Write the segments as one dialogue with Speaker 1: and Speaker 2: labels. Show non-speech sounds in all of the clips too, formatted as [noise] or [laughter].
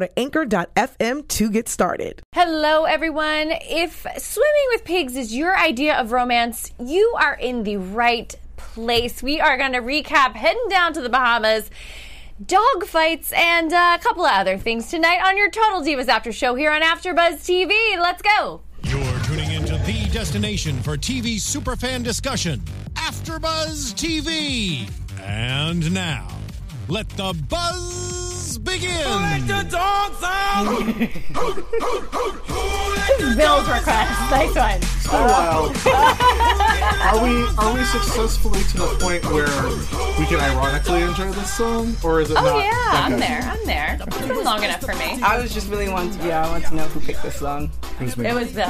Speaker 1: to anchor.fm to get started.
Speaker 2: Hello, everyone. If swimming with pigs is your idea of romance, you are in the right place. We are going to recap heading down to the Bahamas, dog fights, and uh, a couple of other things tonight on your Total Divas After Show here on AfterBuzz TV. Let's go.
Speaker 3: You're tuning into the destination for TV superfan discussion, AfterBuzz TV. And now, let the buzz begin.
Speaker 4: Let the dogs out.
Speaker 2: Bill's request. Nice one.
Speaker 5: So wild. [laughs] are we are we successfully to the point where we can ironically enjoy this song, or is it
Speaker 2: Oh,
Speaker 5: not?
Speaker 2: yeah. I'm there. I'm there. It's been long enough for me.
Speaker 6: I was just really wanting to, yeah, I want to know who picked this song.
Speaker 5: It was me.
Speaker 2: It was Bill.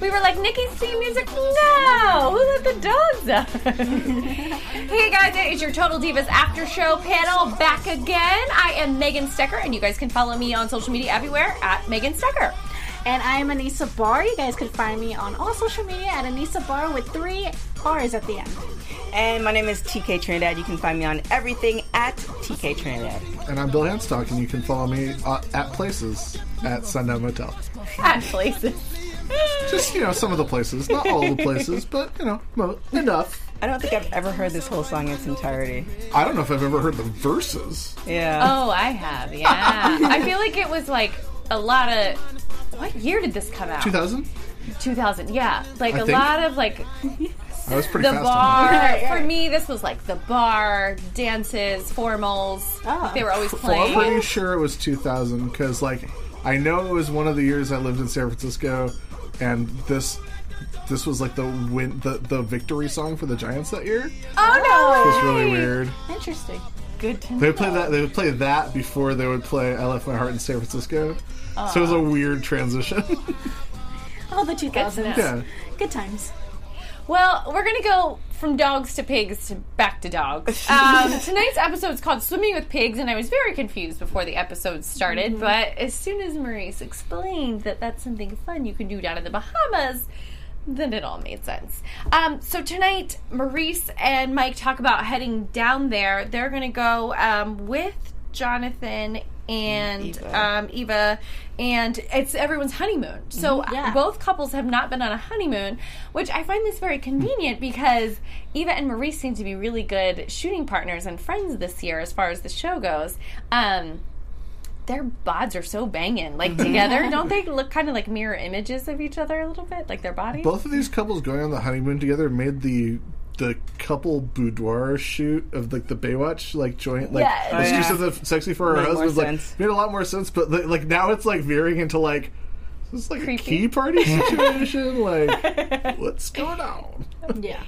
Speaker 2: We were like, Nikki's theme music? No! Who let the dogs out? [laughs] hey guys, it is your Total Divas After Show panel back again. I am Megan Stecher, and you guys can follow me on social media everywhere at Megan Stecher.
Speaker 7: And I am Anissa Barr. You guys can find me on all social media at Anissa Barr with three R's at the end.
Speaker 6: And my name is TK Trinidad. You can find me on everything at TK Trinidad.
Speaker 5: And I'm Bill Hanstock, and you can follow me uh, at places at Sundown Motel.
Speaker 2: At places.
Speaker 5: Just you know, some of the places, not all the places, but you know, enough.
Speaker 6: I don't think I've ever heard this whole song in its entirety.
Speaker 5: I don't know if I've ever heard the verses.
Speaker 6: Yeah.
Speaker 2: Oh, I have, yeah. [laughs] I feel like it was like a lot of. What year did this come out?
Speaker 5: 2000.
Speaker 2: 2000, yeah. Like
Speaker 5: I
Speaker 2: a
Speaker 5: think.
Speaker 2: lot of like
Speaker 5: I was pretty
Speaker 2: the
Speaker 5: fast
Speaker 2: bar
Speaker 5: on that.
Speaker 2: for me this was like the bar dances formals Like, they were always
Speaker 5: I'm
Speaker 2: playing
Speaker 5: pretty sure it was 2000 because, like, I know it was one of the years I lived in San Francisco, and this this was like the win the the victory song for the Giants that year.
Speaker 2: oh no
Speaker 5: It was really weird.
Speaker 7: Interesting.
Speaker 2: good to
Speaker 5: They would play that. They would play that before they would play "I Left My Heart in San Francisco." So it was a weird transition. [laughs]
Speaker 7: Oh, the 2000s.
Speaker 5: yeah.
Speaker 7: Good times.
Speaker 2: Well we're gonna go from dogs to pigs to back to dogs [laughs] um, tonight's episode is called swimming with pigs and i was very confused before the episode started but as soon as maryse explained that that's something fun you can do down in the bahamas then it all made sense. Um, so tonight, Maryse and Mike talk about heading down there. They're going to go um, with Jonathan and
Speaker 6: Eva.
Speaker 2: Um, Eva, and it's everyone's honeymoon. So
Speaker 7: Mhm. Yeah.
Speaker 2: both couples have not been on a honeymoon, which I find this very convenient because Eva and Maryse seem to be really good shooting partners and friends this year as far as the show goes. Um, their bods are so banging, like together. [laughs] Don't they look kind of like mirror images of each other a little bit, like their bodies?
Speaker 5: Both of these couples going on the honeymoon together made the the couple boudoir shoot of like the Baywatch like joint like
Speaker 2: Yes.
Speaker 5: let's
Speaker 6: Oh,
Speaker 5: do
Speaker 6: yeah.
Speaker 5: something sexy for
Speaker 6: her
Speaker 5: husband like
Speaker 6: sense.
Speaker 5: made a lot more sense. But like, like now it's like veering into like this is like
Speaker 2: Creepy.
Speaker 5: a key party [laughs] situation. like [laughs] what's going on?
Speaker 7: Yeah.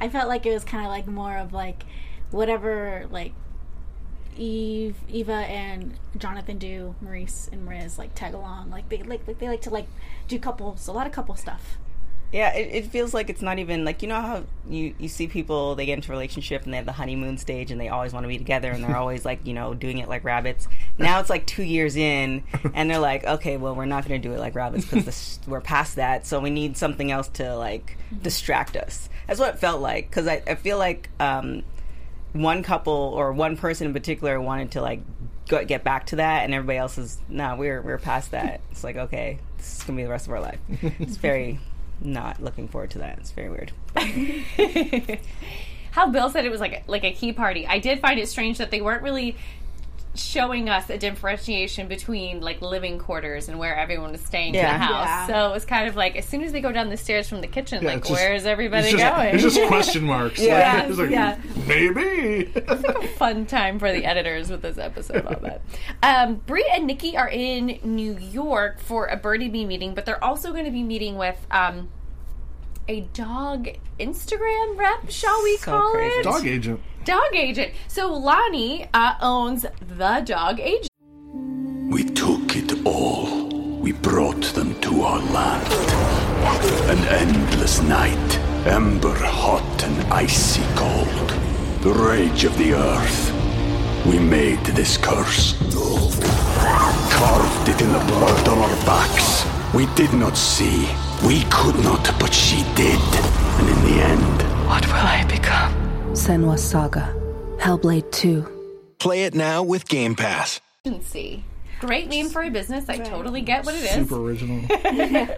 Speaker 7: I felt like it was kind of like more of like whatever like Eve, Eva, and Jonathan do. Maryse and Maryse like tag along. Like they like, like they like to like do couples, a lot of couple stuff.
Speaker 6: Yeah, it, it feels like it's not even like you know how you you see people they get into a relationship and they have the honeymoon stage and they always want to be together and they're [laughs] always like you know doing it like rabbits. Now it's like two years in and they're like, okay, well we're not going to do it like rabbits because [laughs] we're past that, so we need something else to like distract us. That's what it felt like because I, I feel like um, one couple or one person in particular wanted to like go, get back to that, and everybody else is no, we're we're past that. It's like okay, this is gonna be the rest of our life. It's very [laughs] not looking forward to that. It's very weird. [laughs]
Speaker 2: How Bill said it was like like a key party. I did find it strange that they weren't really showing us a differentiation between like living quarters and where everyone was staying
Speaker 6: Yeah.
Speaker 2: in the house.
Speaker 6: Yeah.
Speaker 2: So it was kind of like as soon as they go down the stairs from the kitchen,
Speaker 5: Yeah,
Speaker 2: like
Speaker 5: just-
Speaker 2: where's everybody
Speaker 5: it's just,
Speaker 2: going?
Speaker 5: It's just [laughs] question marks.
Speaker 2: Yeah.
Speaker 5: Like, it's like,
Speaker 2: Yeah.
Speaker 5: maybe.
Speaker 2: fun time for the editors with this episode on that. Um, Brie and Nikki are in New York for a Birdiebee meeting, but they're also going to be meeting with um, a dog Instagram rep, shall we call it?
Speaker 5: Dog agent.
Speaker 2: Dog agent. So Lonnie uh, owns the dog agent.
Speaker 8: We took it all. We brought them to our land. An endless night, ember hot and icy cold. The rage of the earth. We made this curse. Carved it in the blood on our backs. We did not see. We could not, but she did. And in the end,
Speaker 9: What will I become? Senua's Saga. Hellblade 2.
Speaker 10: Play it now with Game Pass.
Speaker 2: Agency. Great name for a business. I totally get what it is.
Speaker 5: Super original.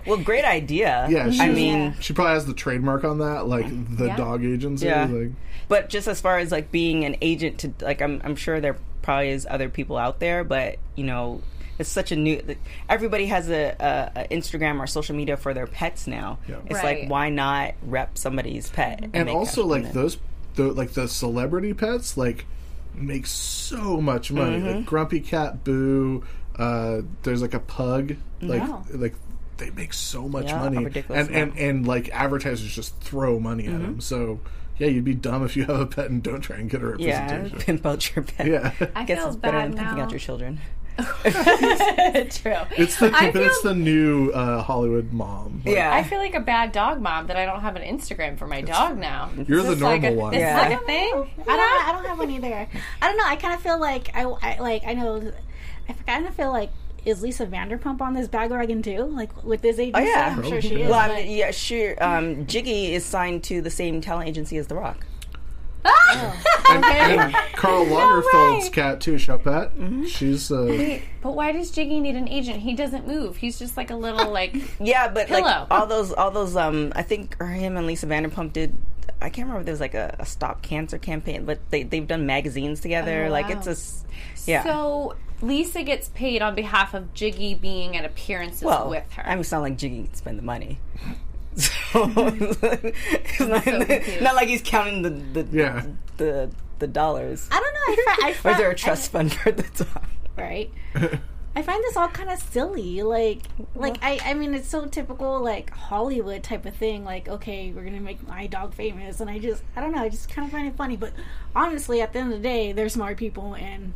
Speaker 5: [laughs]
Speaker 6: well, great idea.
Speaker 5: Yeah, she,
Speaker 6: I mean,
Speaker 5: she probably has the trademark on that, like the
Speaker 6: Yeah.
Speaker 5: dog agency.
Speaker 6: Yeah.
Speaker 5: Like,
Speaker 6: but just as far as like being an agent to like, I'm I'm sure there probably is other people out there, but you know, it's such a new. Everybody has a, a, a Instagram or social media for their pets now. It's
Speaker 2: Right.
Speaker 6: like why not rep somebody's pet
Speaker 5: and
Speaker 6: make
Speaker 5: also
Speaker 6: a-
Speaker 5: like those, the like the celebrity pets, like make so much money.
Speaker 6: Mhm.
Speaker 5: Like Grumpy Cat, Boo. Uh, there's like a pug. Like
Speaker 6: Wow.
Speaker 5: like they make so much
Speaker 6: Yeah,
Speaker 5: money,
Speaker 6: ridiculous
Speaker 5: and, and and like advertisers just throw money at
Speaker 6: Mhm.
Speaker 5: them. So yeah, you'd be dumb if you have a pet and don't try and get a
Speaker 6: yeah,
Speaker 5: representation.
Speaker 6: pimp out your pet.
Speaker 5: Yeah.
Speaker 2: I
Speaker 6: guess
Speaker 2: feel
Speaker 6: it's better
Speaker 2: bad
Speaker 6: than pimping out your children. [laughs]
Speaker 2: True.
Speaker 5: It's the
Speaker 2: I feel
Speaker 5: it's the new uh, Hollywood mom. Like,
Speaker 2: I feel like a bad dog mom that I don't have an Instagram for my dog now.
Speaker 5: You're
Speaker 2: Is
Speaker 5: the
Speaker 2: this like
Speaker 5: normal
Speaker 2: a,
Speaker 5: one.
Speaker 2: This
Speaker 6: Yeah.
Speaker 2: is like a thing.
Speaker 7: I don't. I don't have one either. I don't know. I kind of feel like I, I like. I know. I kind of feel like is Lisa Vanderpump on this bandwagon too? Like with this
Speaker 6: Oh
Speaker 7: agency?
Speaker 6: yeah,
Speaker 7: I'm sure she is.
Speaker 6: Well, I mean, yeah, sure. Um, Giggy is signed to the same talent agency as The Rock.
Speaker 5: And, and [laughs] Karl Lagerfeld's cat too, Choupette.
Speaker 6: Mm-hmm.
Speaker 5: She's uh,
Speaker 2: Wait, but why does Giggy need an agent? He doesn't move. He's just like a little [laughs] like
Speaker 6: Yeah, but
Speaker 2: pillow.
Speaker 6: like all those, all those. Um, I think him and Lisa Vanderpump did. I can't remember if there was like a, a stop cancer campaign, but they they've done magazines together.
Speaker 2: Oh,
Speaker 6: like
Speaker 2: wow.
Speaker 6: it's a, s- yeah.
Speaker 2: So Lisa gets paid on behalf of Giggy being at appearances
Speaker 6: well,
Speaker 2: with her.
Speaker 6: I mean, it's not like Giggy can spend the money. So [laughs] it's not,
Speaker 2: confused.
Speaker 6: not like he's counting the the
Speaker 5: Yeah.
Speaker 6: the, the dollars.
Speaker 7: I don't know. I, fi- I [laughs]
Speaker 6: Or is there a trust fund for the dog?
Speaker 7: right? [laughs] I find this all kind of silly. Like, like I, I mean, it's so typical, like Hollywood type of thing. Like, okay, we're gonna make my dog famous, and I just, I don't know, I just kind of find it funny. But honestly, at the end of the day, they're smart people, and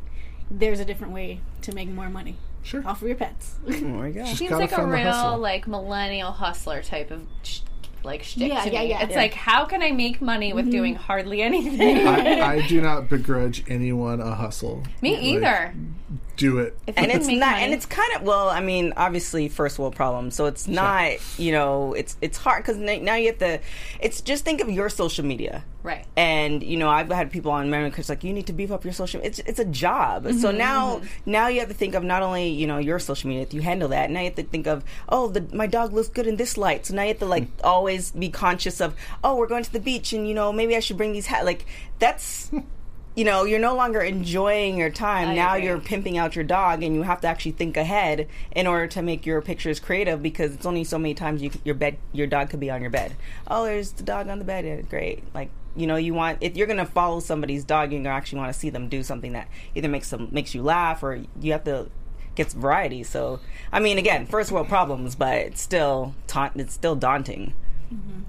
Speaker 7: there's a different way to make more money.
Speaker 5: Sure,
Speaker 7: off of your pets.
Speaker 6: There we go.
Speaker 2: Seems like a real like millennial hustler type of sh- like shtick
Speaker 7: Yeah,
Speaker 2: to
Speaker 7: yeah,
Speaker 2: me.
Speaker 7: yeah.
Speaker 2: It's
Speaker 7: Yeah.
Speaker 2: like how can I make money with
Speaker 7: Mhm.
Speaker 2: doing hardly anything?
Speaker 5: I, I do not begrudge anyone a hustle.
Speaker 2: Me
Speaker 5: Like,
Speaker 2: either.
Speaker 5: Do it.
Speaker 6: and it's not and it's kind of well i mean obviously first world problem so it's not you know it's it's hard because now you have to it's just think of your social media.
Speaker 2: Right.
Speaker 6: and you know i've had people on America it's like you need to beef up your social it's it's a job. So
Speaker 2: Mhm,
Speaker 6: now
Speaker 2: mhm.
Speaker 6: now you have to think of not only you know your social media if you handle that now you have to think of oh the, my dog looks good in this light. So now you have to like always be conscious of oh we're going to the beach and you know maybe i should bring these hat like that's [laughs] you know, you're no longer enjoying your time.
Speaker 2: I
Speaker 6: now
Speaker 2: agree.
Speaker 6: you're pimping out your dog, and you have to actually think ahead in order to make your pictures creative because it's only so many times you your bed your dog could be on your bed. Oh, there's the dog on the bed. Yeah, great. Like you know, you want if you're gonna follow somebody's dog, you're gonna actually want to see them do something that either makes them makes you laugh or you have to get some variety. So, I mean, again, first world problems, but it's still ta- it's still daunting. Mm-hmm.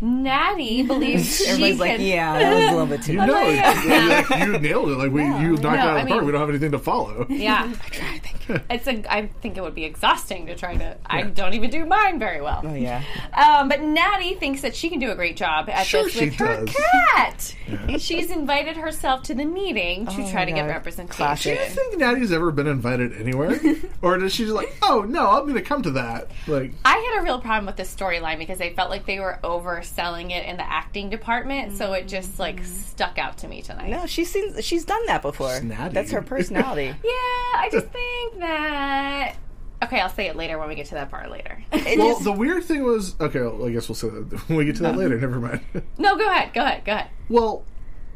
Speaker 2: Natty [laughs] believes she
Speaker 6: Everybody's like,
Speaker 2: can.
Speaker 6: yeah, that was a little bit too
Speaker 5: You
Speaker 6: much.
Speaker 5: know, it.
Speaker 2: yeah.
Speaker 5: Like, you nailed it. Like we, you knocked
Speaker 2: No,
Speaker 5: it out of
Speaker 2: I
Speaker 5: the park.
Speaker 2: mean-
Speaker 5: We don't have anything to follow. [laughs]
Speaker 2: Yeah, I try. [laughs] It's a. I think it would be exhausting to try to. I don't even do mine very well.
Speaker 6: Oh yeah.
Speaker 2: Um, but Natty thinks that she can do a great job at
Speaker 5: Sure
Speaker 2: this
Speaker 5: she
Speaker 2: with her
Speaker 5: does.
Speaker 2: cat. She's invited herself to the meeting to
Speaker 6: Oh
Speaker 2: try
Speaker 6: my
Speaker 2: to get
Speaker 6: God.
Speaker 5: Do you think Natty's ever been invited anywhere, or does she just like, oh no, I'm going to come to that? Like,
Speaker 2: I had a real problem with this storyline because I felt like they were overselling it in the acting department, so it just like mm. stuck out to me tonight.
Speaker 6: No, she's seen, she's done that before.
Speaker 5: Natty.
Speaker 6: That's her personality. [laughs]
Speaker 2: Yeah, I just [laughs] think that. Okay, I'll say it later when we get to that part later. [laughs]
Speaker 5: well, the weird thing was, okay, well, I guess we'll say that when we get to that later. Never mind.
Speaker 2: no, go ahead, go ahead, go ahead.
Speaker 5: Well,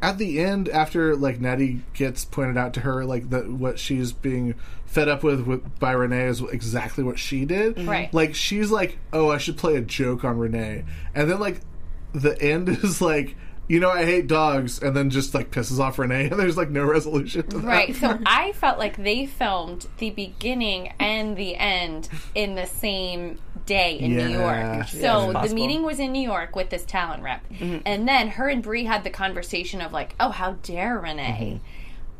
Speaker 5: at the end, after like Natty gets pointed out to her, like that what she's being fed up with, with by Renee is exactly what she did. Mm-hmm.
Speaker 2: Right.
Speaker 5: Like she's like, "Oh, I should play a joke on Renee," and then like the end [laughs] is like, "You know, I hate dogs," and then just like pisses off Renee, [laughs] and there's like no resolution to that.
Speaker 2: Right. So I felt like they filmed the beginning and the end in the same day in New York.
Speaker 5: Yeah,
Speaker 2: So
Speaker 5: it's
Speaker 2: the meeting was in New York with this talent rep. Mm-hmm. And then her and Brie had the conversation of like, "Oh, how dare Renee?" Mm-hmm.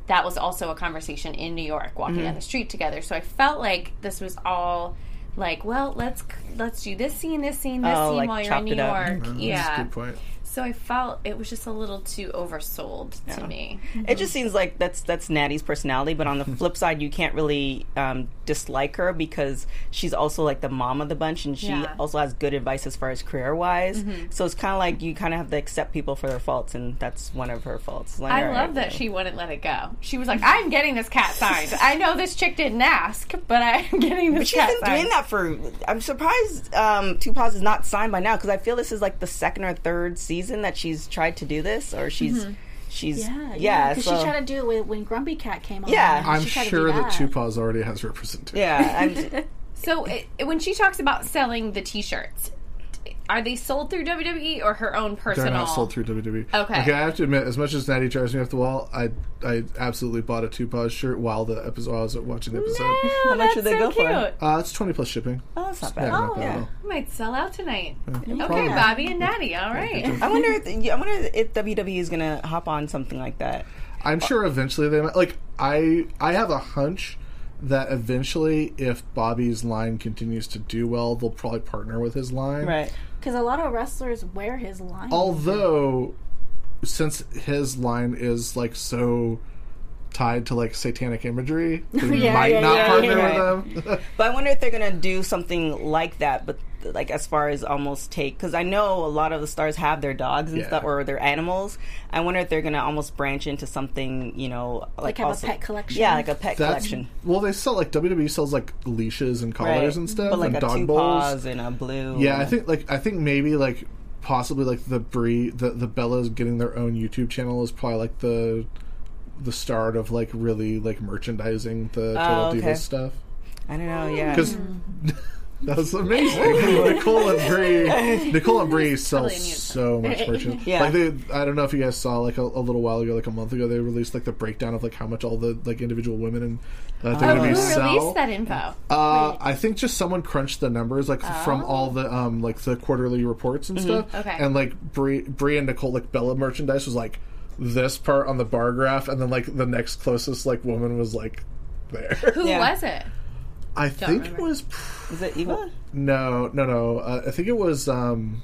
Speaker 2: That was also a conversation in New York walking mm-hmm. down the street together. So I felt like this was all like, well, let's let's do this scene, this scene, this
Speaker 6: Oh,
Speaker 2: scene
Speaker 6: like
Speaker 2: while you're in
Speaker 6: chopped
Speaker 2: New
Speaker 6: it up.
Speaker 2: York.
Speaker 5: That's a
Speaker 2: yeah.
Speaker 5: Good point.
Speaker 2: So I felt it was just a little too oversold to me.
Speaker 6: It just seems like that's that's Natty's personality, but on the flip side, you can't really um, dislike her because she's also like the mom of the bunch, and she
Speaker 2: Yeah.
Speaker 6: also has good advice as far as career wise. So it's kind of like you kind of have to accept people for their faults, and that's one of her faults. Like,
Speaker 2: I
Speaker 6: all
Speaker 2: love that she wouldn't let it go. She was like, "I'm getting this cat signed. I know this chick didn't ask, but I'm [laughs] getting this
Speaker 6: But she's
Speaker 2: cat
Speaker 6: been
Speaker 2: signed."
Speaker 6: doing that for. I'm surprised um, Two Paws is not signed by now because I feel this is like the second or third season that she's tried to do this, or she's mm-hmm. she's
Speaker 7: Yeah,
Speaker 6: yeah.
Speaker 7: Because
Speaker 6: so,
Speaker 7: she tried to do it with, when Grumpy Cat came on.
Speaker 6: Yeah.
Speaker 5: I'm
Speaker 7: She tried to do
Speaker 5: sure that
Speaker 7: that.
Speaker 5: Two already has representation.
Speaker 6: yeah. I'm, [laughs] [laughs]
Speaker 2: So it, when she talks about selling the T-shirts, are they sold through WWE or her own personal?
Speaker 5: They're not sold through WWE.
Speaker 2: Okay.
Speaker 5: Okay, I have to admit, as much as Natty drives me off the wall, I I absolutely bought a two paws shirt while the episode while I was watching the episode.
Speaker 2: Oh,
Speaker 6: How much
Speaker 2: that's
Speaker 6: did they
Speaker 2: so
Speaker 6: go for?
Speaker 2: cute.
Speaker 5: Uh, it's twenty plus shipping.
Speaker 6: oh, that's not
Speaker 5: Yeah,
Speaker 6: bad.
Speaker 5: not bad at
Speaker 6: yeah.
Speaker 5: all.
Speaker 2: Might sell out tonight. Okay,
Speaker 5: probably.
Speaker 2: Bobby and Natty. All right.
Speaker 6: I wonder. If, I wonder if WWE is gonna hop on something like that.
Speaker 5: I'm sure eventually they might. Like I I have a hunch that eventually, if Bobby's line continues to do well, they'll probably partner with his line.
Speaker 6: Right.
Speaker 7: Because a lot of wrestlers wear his line.
Speaker 5: Although, since his line is like so tied to like satanic imagery, they [laughs]
Speaker 7: Yeah,
Speaker 5: might
Speaker 7: yeah,
Speaker 5: not
Speaker 7: yeah,
Speaker 5: partner
Speaker 6: yeah.
Speaker 5: with [laughs] them.
Speaker 6: But I wonder if they're gonna do something like that, but like as far as almost take because I know a lot of the stars have their dogs and
Speaker 5: Yeah.
Speaker 6: stuff or their animals. I wonder if they're gonna almost branch into something, you know, like,
Speaker 7: Like have a pet collection?
Speaker 6: Yeah, like a pet
Speaker 5: That's
Speaker 6: collection.
Speaker 5: well, they sell like WWE sells like leashes and collars
Speaker 6: Right.
Speaker 5: and stuff,
Speaker 6: But like
Speaker 5: and
Speaker 6: a
Speaker 5: dog
Speaker 6: two
Speaker 5: bowls.
Speaker 6: paws and a blue.
Speaker 5: Yeah, I think like I think maybe like possibly like the Brie the the Bellas getting their own YouTube channel is probably like the the start of like really like merchandising the oh, Total
Speaker 6: Oh, okay.
Speaker 5: Divas stuff
Speaker 6: I don't know. Yeah,
Speaker 5: because hmm. [laughs] that was amazing. [laughs] Nicole and Brie, [laughs] Nicole and Brie sell
Speaker 2: Totally new.
Speaker 5: so much merchandise. [laughs]
Speaker 6: Yeah.
Speaker 5: Like they, I don't know if you guys saw like a, a little while ago, like a month ago, they released like the breakdown of like how much all the like individual women in uh,
Speaker 2: Oh,
Speaker 5: WWE
Speaker 2: who
Speaker 5: sell.
Speaker 2: released that info?
Speaker 5: Uh, I think just someone crunched the numbers like from all the um like the quarterly reports and stuff.
Speaker 2: Oh. Okay.
Speaker 5: And like Brie, Brie and Nicole like Bella merchandise was like this part on the bar graph, and then like the next closest like woman was like there.
Speaker 2: Who
Speaker 6: Yeah.
Speaker 2: was it?
Speaker 5: I think
Speaker 2: remember.
Speaker 5: it was
Speaker 6: is it Eva?
Speaker 5: no no no. Uh, I think it was um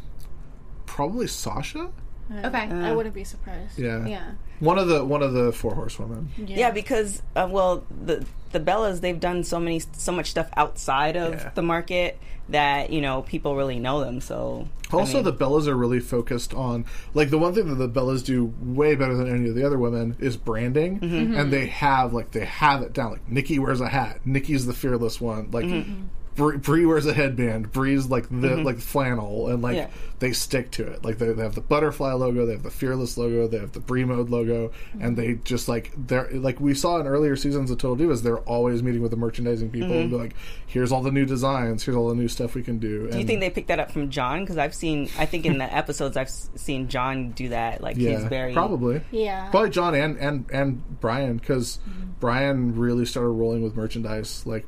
Speaker 5: probably Sasha.
Speaker 2: Okay.
Speaker 7: I wouldn't be surprised.
Speaker 5: Yeah.
Speaker 2: yeah.
Speaker 5: One of the one of the four horsewomen.
Speaker 6: Yeah, because uh, well, the the Bellas they've done so many so much stuff outside of
Speaker 5: Yeah.
Speaker 6: the market that you know people really know them. So I
Speaker 5: Also,
Speaker 6: mean,
Speaker 5: the Bellas are really focused on like the one thing that the Bellas do way better than any of the other women is branding,
Speaker 6: Mm-hmm.
Speaker 5: and they have like they have it down. Like Nikki wears a hat. Nikki's the fearless one. Like.
Speaker 6: Mm-hmm.
Speaker 5: Brie, Brie wears a headband. Brie's like the mm-hmm. like flannel, and like
Speaker 6: Yeah.
Speaker 5: they stick to it. Like they, they have the butterfly logo, they have the fearless logo, they have the Brie mode logo, mm-hmm. and they just like they're like we saw in earlier seasons of Total Divas. They're always meeting with the merchandising people and be mm-hmm. like, "Here's all the new designs. Here's all the new stuff we can do."
Speaker 6: do you think they picked that up from John? Because I've seen, I think in the [laughs] episodes I've seen John do that. Like
Speaker 5: yeah,
Speaker 6: he's very
Speaker 5: probably.
Speaker 7: Yeah.
Speaker 5: Probably John and and and Bryan because
Speaker 6: Mm-hmm.
Speaker 5: Bryan really started rolling with merchandise like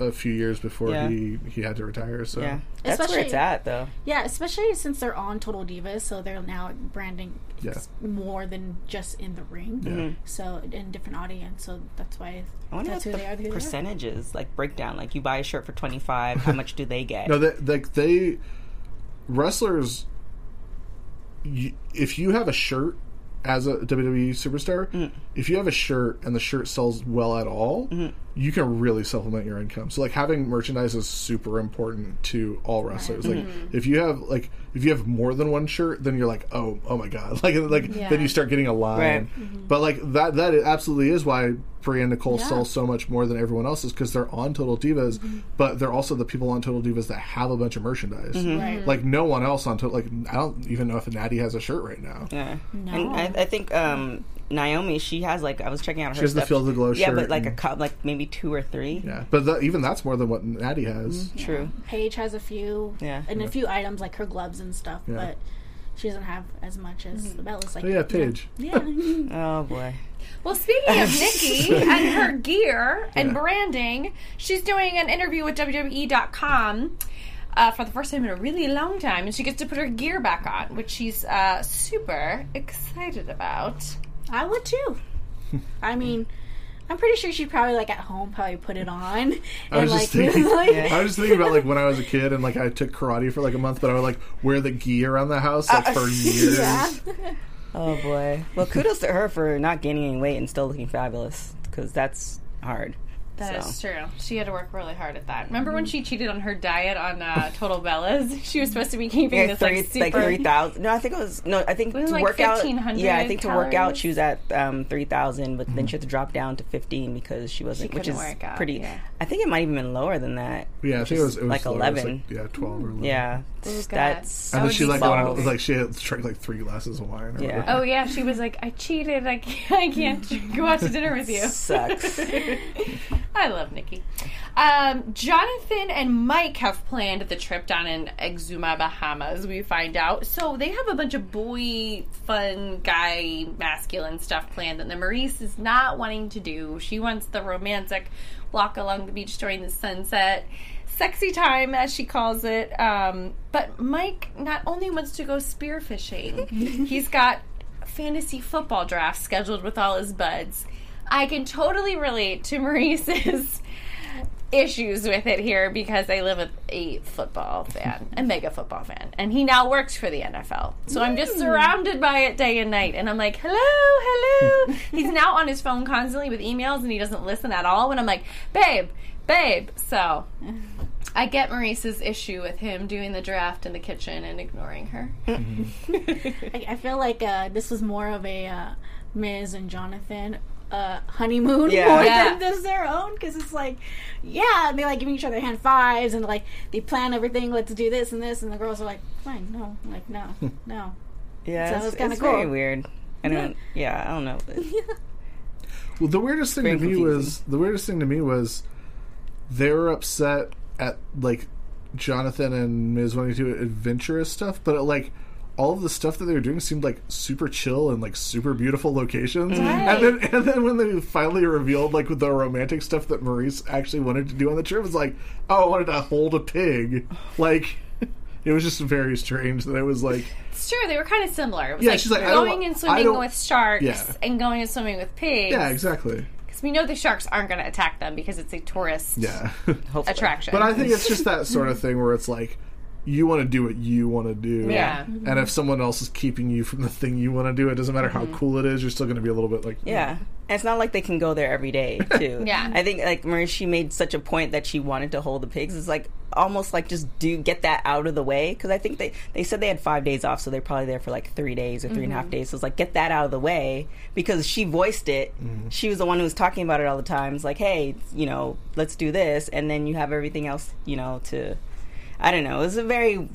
Speaker 5: a few years before
Speaker 6: Yeah.
Speaker 5: he he had to retire. So
Speaker 6: Yeah, that's where it's at though.
Speaker 7: Yeah, especially since they're on Total Divas, so they're now branding
Speaker 5: Yeah.
Speaker 7: s- more than just in the ring.
Speaker 5: Yeah. Mhm.
Speaker 7: So in different audience, so that's why
Speaker 6: I wonder
Speaker 7: that's
Speaker 6: what
Speaker 7: who they are.
Speaker 6: the
Speaker 7: Who they are.
Speaker 6: percentages like breakdown. Like you buy a shirt for twenty five, how much do they get?
Speaker 5: No, they, like they wrestlers. You, if you have a shirt as a WWE superstar,
Speaker 6: Mm.
Speaker 5: if you have a shirt and the shirt sells well at all,
Speaker 6: Mm-hmm.
Speaker 5: you can really supplement your income. So like having merchandise is super important to all wrestlers. Like
Speaker 6: Mhm.
Speaker 5: if you have like if you have more than one shirt, then you're like, oh, oh my god, [laughs] like like
Speaker 6: Yeah.
Speaker 5: then you start getting a line.
Speaker 6: Right.
Speaker 5: But like that that absolutely is why Brie and Nicole
Speaker 6: Yeah.
Speaker 5: sell so much more than everyone else's because they're on Total Divas, but they're also the people on Total Divas that have a bunch of merchandise.
Speaker 6: Mhm. Right.
Speaker 5: Like no one else on Total. Like I don't even know if Natty has a shirt right now.
Speaker 6: Yeah,
Speaker 7: No.
Speaker 6: and I, I think um, Naomi, she has like I was checking out her.
Speaker 5: She has the
Speaker 6: stuff.
Speaker 5: Feel the Glow
Speaker 6: Yeah, but like a cup, like maybe two or three.
Speaker 5: Yeah, but that, even that's more than what Natty has.
Speaker 6: True.
Speaker 7: Paige has a few,
Speaker 6: Yeah.
Speaker 7: and
Speaker 5: Yeah.
Speaker 7: a few items like her gloves and stuff,
Speaker 5: Yeah.
Speaker 7: but she doesn't have as much as the Bellas. Like
Speaker 5: Oh, yeah, Paige.
Speaker 7: Yeah. [laughs]
Speaker 6: Oh boy.
Speaker 2: Well, speaking of Nikki [laughs] and her gear and
Speaker 5: Yeah.
Speaker 2: branding, she's doing an interview with WWE.com uh, for the first time in a really long time, and she gets to put her gear back on, which she's uh, super excited about.
Speaker 7: I would too. I [laughs] mean, I'm pretty sure she'd probably like at home probably put it on. [laughs]
Speaker 5: I was
Speaker 7: and,
Speaker 5: just
Speaker 7: like, [laughs]
Speaker 5: thinking.
Speaker 7: like-
Speaker 5: I was just thinking about like when I was a kid and like I took karate for like a month, but I would like wear the gi around the house like for uh, years.
Speaker 7: yeah.
Speaker 6: Oh boy. Well, kudos to her for not gaining any weight and still looking fabulous because that's hard.
Speaker 2: That is
Speaker 6: so.
Speaker 2: true. She had to work really hard at that. Remember when she cheated on her diet on uh, Total Bellas? [laughs] She was supposed to be keeping
Speaker 6: Yeah,
Speaker 2: this
Speaker 6: three,
Speaker 2: like super.
Speaker 6: like three thousand. No, I think it was no. I think to
Speaker 2: like
Speaker 6: work out. Yeah, I think to work out she was at um, three thousand, but then she had to drop down to fifteen because she wasn't, which is
Speaker 2: work out,
Speaker 6: pretty.
Speaker 2: yeah.
Speaker 6: I think it might even been lower than that.
Speaker 5: Yeah, I think it
Speaker 6: is
Speaker 5: was, it was
Speaker 6: like
Speaker 5: lower. It was,
Speaker 6: eleven.
Speaker 5: like, yeah, twelve or 11.
Speaker 6: Yeah,
Speaker 2: Oh,
Speaker 6: that's.
Speaker 2: That
Speaker 5: And then
Speaker 2: would
Speaker 5: she
Speaker 2: be
Speaker 5: like
Speaker 2: balls.
Speaker 5: wanted, like she had drank like three glasses of wine. Or
Speaker 6: Yeah.
Speaker 5: whatever.
Speaker 2: Oh yeah, she was like, I cheated. I can't, I can't go out to dinner with you.
Speaker 6: Sucks. [laughs]
Speaker 2: I love Nikki. Um, Jonathan and Mike have planned the trip down in Exuma, Bahamas. We find out, so they have a bunch of boy, fun, guy, masculine stuff planned that the Maryse is not wanting to do. She wants the romantic walk along the beach during the sunset. Sexy time, as she calls it. Um, but Mike not only wants to go spearfishing, [laughs] he's got fantasy football draft scheduled with all his buds. I can totally relate to Maryse's [laughs] issues with it here because I live with a football fan, a mega football fan, and he now works for the NFL. So I'm just surrounded by it day and night, and I'm like, hello, hello. [laughs] He's now on his phone constantly with emails, and he doesn't listen at all. When I'm like, babe, babe. So I get Maryse's issue with him doing the draft in the kitchen and ignoring her. [laughs]
Speaker 7: I, I feel like uh, this was more of a uh, Miz and Jonathan uh, honeymoon
Speaker 6: Yeah.
Speaker 7: more
Speaker 2: Yeah.
Speaker 7: than this their own because it's like, yeah, and they like giving each other hand fives and like they plan everything. Let's do this and this, and the girls are like, fine, no, I'm like no, no.
Speaker 6: Yeah,
Speaker 7: So
Speaker 6: it's,
Speaker 7: it's kinda
Speaker 6: it's very weird. I don't. [laughs] Yeah, I don't know.
Speaker 5: Well, the weirdest thing
Speaker 6: Very
Speaker 5: to me
Speaker 6: confusing.
Speaker 5: was the weirdest thing to me was they were upset at like Jonathan and Miz wanting to do adventurous stuff, but like all of the stuff that they were doing seemed like super chill and like super beautiful locations. Mm-hmm. And then and then when they finally revealed like the romantic stuff that Maryse actually wanted to do on the trip, it was like, oh, I wanted to hold a pig. Like it was just very strange that it was like
Speaker 2: It's true. They were kind of similar. It was
Speaker 5: Yeah,
Speaker 2: like
Speaker 5: she's like,
Speaker 2: going and swimming with sharks
Speaker 5: Yeah.
Speaker 2: and going and swimming with pigs.
Speaker 5: Yeah, exactly.
Speaker 2: Because we know the sharks aren't going to attack them because it's a tourist
Speaker 5: Yeah. [laughs]
Speaker 2: attraction.
Speaker 5: But I think it's just that sort of thing where it's like you want to do what you want to do.
Speaker 2: Yeah.
Speaker 5: And if someone else is keeping you from the thing you want to do, it doesn't matter how mm-hmm. cool it is, you're still going to be a little bit like
Speaker 6: Yeah. Mm. And it's not like they can go there every day, [laughs] too.
Speaker 2: Yeah.
Speaker 6: I think, like, Marie, she made such a point that she wanted to hold the pigs. It's like almost like just do get that out of the way. Because I think they, they said they had five days off, so they're probably there for like three days or 3 and a half mm-hmm. days. So it's like, get that out of the way. Because she voiced it. Mm-hmm. She was the one who was talking about it all the time. It's like, hey, you know, let's do this. And then you have everything else, you know, to. I don't know. It was a very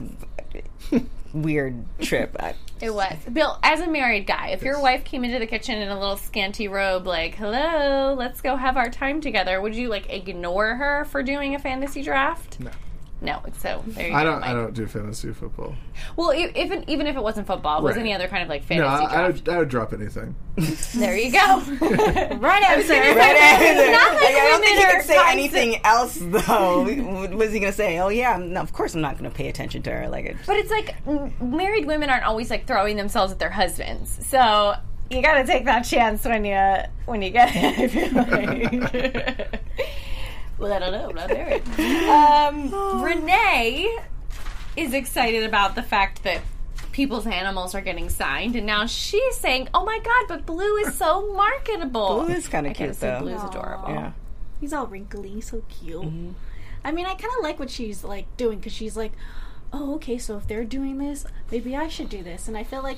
Speaker 6: weird trip. I,
Speaker 2: it was. Bill, as a married guy, if your wife came into the kitchen in a little scanty robe, like, hello, let's go have our time together, would you, like, ignore her for doing a fantasy draft?
Speaker 5: No.
Speaker 2: No, so there you
Speaker 5: I
Speaker 2: go.
Speaker 5: don't. I don't do fantasy football.
Speaker 2: Well, even even if it wasn't football, it was
Speaker 5: Right.
Speaker 2: any other kind of like
Speaker 5: No,
Speaker 2: fantasy
Speaker 5: I, I,
Speaker 2: draft.
Speaker 5: would, I would drop anything.
Speaker 2: There you go. [laughs] right answer.
Speaker 6: Right answer.
Speaker 2: Not like
Speaker 6: Like, I
Speaker 2: we
Speaker 6: don't think he
Speaker 2: women
Speaker 6: could say
Speaker 2: kinds
Speaker 6: anything else though. what was he gonna say? Oh yeah, no, of course I'm not gonna pay attention to her. Like, it,
Speaker 2: But it's like m- married women aren't always like throwing themselves at their husbands. So you got to take that chance when you when you get it. I [laughs] feel like. [laughs] well, I don't know. I'm not married. [laughs] Um, Renee is excited about the fact that people's animals are getting signed, and now she's saying, "Oh my god, but Blue is so marketable."
Speaker 6: Blue is kinda cute,
Speaker 2: say,
Speaker 6: though.
Speaker 2: Blue's adorable.
Speaker 6: yeah.
Speaker 7: He's all wrinkly, so cute.
Speaker 6: Mm-hmm.
Speaker 7: I mean, I kind of like what she's like doing because she's like, oh, okay, so if they're doing this, maybe I should do this. And I feel like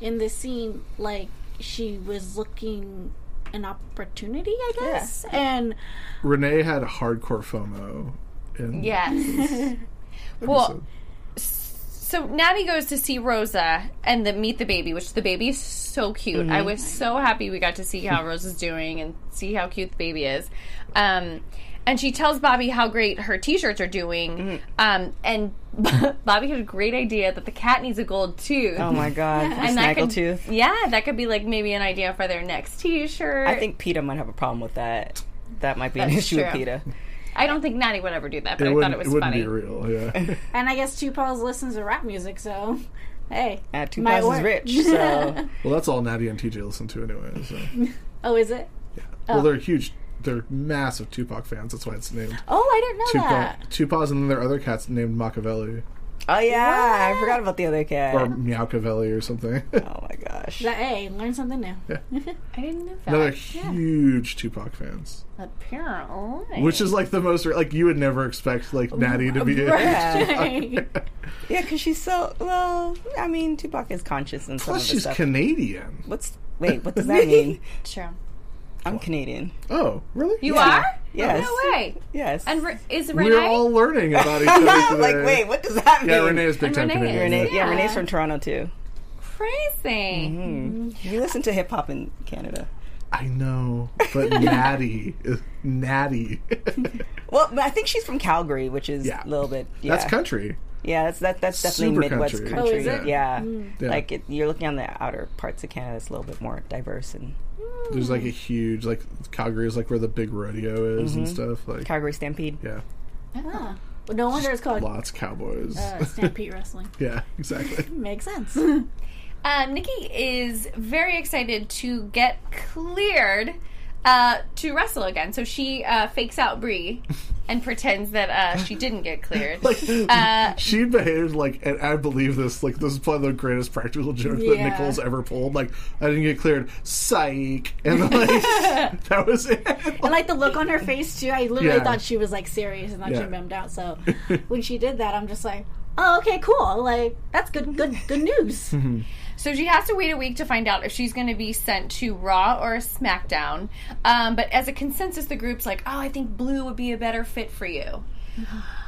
Speaker 7: in this scene, like she was looking an opportunity, I guess. And
Speaker 5: Renee had hardcore FOMO. In
Speaker 2: Yes. [laughs] well, so Natty goes to see Rosa and the meet the baby, which the baby is so cute. I
Speaker 6: Mhm.
Speaker 2: was so happy we got to see how Rosa's doing and see how cute the baby is. Um, and she tells Bobby how great her t-shirts are doing. Um, and [laughs] Bobby had a great idea that the cat needs a gold tooth.
Speaker 6: Oh my god, [laughs]
Speaker 2: And that could,
Speaker 6: Snaggletooth.
Speaker 2: yeah, that could be like maybe an idea for their next T-shirt.
Speaker 6: I think PETA might have a problem with that. That might be an
Speaker 2: That's
Speaker 6: issue with
Speaker 2: true.
Speaker 6: PETA.
Speaker 2: I don't think Natty would ever do that, but
Speaker 5: it
Speaker 2: I thought it was
Speaker 5: it wouldn't
Speaker 2: funny.
Speaker 5: be real, yeah. [laughs]
Speaker 7: and I guess Tupac listens to rap music, so hey,
Speaker 6: Uh, Two
Speaker 7: might
Speaker 6: is rich, so
Speaker 5: well, that's all Natty and TJ listen to anyway. So.
Speaker 7: oh, is it? Yeah.
Speaker 5: Well,
Speaker 7: Oh.
Speaker 5: they're huge. They're massive Tupac fans. That's why it's named
Speaker 7: Oh, I didn't know
Speaker 5: Tupac.
Speaker 7: that.
Speaker 5: Tupac, and then their other cat's named Machiavelli
Speaker 6: Oh yeah, I forgot about the other cat.
Speaker 5: or Meowcavelli or something. [laughs]
Speaker 6: oh my gosh.
Speaker 7: That hey, learn something new.
Speaker 5: Yeah. [laughs]
Speaker 2: I didn't know that.
Speaker 5: No, they're huge Tupac fans.
Speaker 2: Apparently.
Speaker 5: Which is like the most like you would never expect like Natty to be a
Speaker 6: Right.
Speaker 5: Tupac.
Speaker 6: Yeah, because she's so well. I mean, Tupac is conscious in some
Speaker 5: Plus,
Speaker 6: of
Speaker 5: she's
Speaker 6: stuff.
Speaker 5: Canadian.
Speaker 6: What's wait? What does that [laughs] mean?
Speaker 2: True.
Speaker 6: I'm Canadian.
Speaker 5: Oh, really?
Speaker 2: You
Speaker 6: Yeah.
Speaker 2: are?
Speaker 6: Yes.
Speaker 2: No way.
Speaker 6: Yes.
Speaker 2: And Re- is Renee?
Speaker 5: We're all learning about each [laughs] other today.
Speaker 6: like, wait, what does that mean?
Speaker 5: Yeah, Renee is big
Speaker 2: And
Speaker 5: time
Speaker 2: Renee
Speaker 5: Canadian.
Speaker 2: is.
Speaker 6: Renee, yeah,
Speaker 2: Yeah.
Speaker 6: Renee's from Toronto too.
Speaker 2: Crazy.
Speaker 6: Mm. You listen to hip hop in Canada.
Speaker 5: I know, but [laughs] Natty is Natty.
Speaker 6: Well, I think she's from Calgary, which is
Speaker 5: Yeah.
Speaker 6: a little bit. Yeah.
Speaker 5: That's country.
Speaker 6: Yeah, that's that, that's definitely
Speaker 5: Super
Speaker 6: Midwest
Speaker 5: country.
Speaker 6: country.
Speaker 7: Oh, is it?
Speaker 6: Yeah,
Speaker 7: Mm.
Speaker 5: Yeah.
Speaker 6: like it, you're looking on the outer parts of Canada. It's a little bit more diverse, and
Speaker 5: There's like a huge like Calgary is like where the big rodeo is and
Speaker 6: Mhm.
Speaker 5: stuff. Like
Speaker 6: Calgary Stampede.
Speaker 5: yeah,
Speaker 7: Ah. Well, no wonder it's called
Speaker 5: lots of cowboys.
Speaker 7: uh, [laughs] Stampede Wrestling. [laughs]
Speaker 5: yeah, exactly. [laughs]
Speaker 7: Makes sense.
Speaker 2: Um, Nikki is very excited to get cleared uh, to wrestle again. So she uh, fakes out Brie and pretends that uh, she didn't get cleared. [laughs]
Speaker 5: Like
Speaker 2: Uh,
Speaker 5: she behaved like, and I believe this. Like this is probably the greatest practical joke that
Speaker 7: Yeah.
Speaker 5: Nicole's ever pulled. Like I didn't get cleared, psych, and like [laughs] that was it.
Speaker 7: and like the look on her face too. I literally
Speaker 5: Yeah.
Speaker 7: thought she was like serious and not
Speaker 5: Yeah.
Speaker 7: she bummed out. So [laughs] when she did that, I'm just like, oh, okay, cool. Like that's good, good, good news.
Speaker 2: So she has to wait a week to find out if she's going to be sent to Raw or SmackDown. Um, but as a consensus, the group's like, "Oh, I think Blue would be a better fit for you." [sighs] [sighs] [sighs]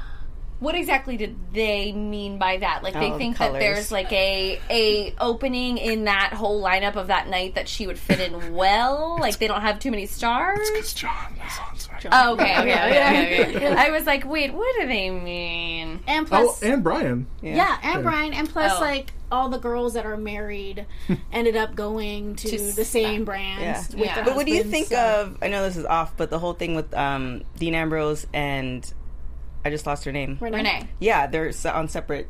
Speaker 2: What exactly did they mean by that? Like they
Speaker 6: Oh,
Speaker 2: think that there's like a a opening in that whole lineup of that night that she would fit in well. Like they don't have too many stars.
Speaker 5: It's John. That's on SmackDown.
Speaker 2: Oh, okay, okay, okay, okay, okay. I was like, wait, what do they mean?
Speaker 7: And
Speaker 5: Oh,
Speaker 7: plus,
Speaker 5: and Bryan.
Speaker 7: yeah. and Bryan, and plus,
Speaker 2: Oh.
Speaker 7: like all the girls that are married [laughs] ended up going to,
Speaker 2: To
Speaker 7: the same
Speaker 2: Smack-
Speaker 7: brands.
Speaker 6: Yeah.
Speaker 7: With
Speaker 2: Yeah.
Speaker 7: their
Speaker 6: But what do you think
Speaker 7: so-
Speaker 6: of? I know this is off, but the whole thing with um, Dean Ambrose and I just lost her name.
Speaker 7: Renee?
Speaker 2: Renee.
Speaker 6: Yeah, they're on separate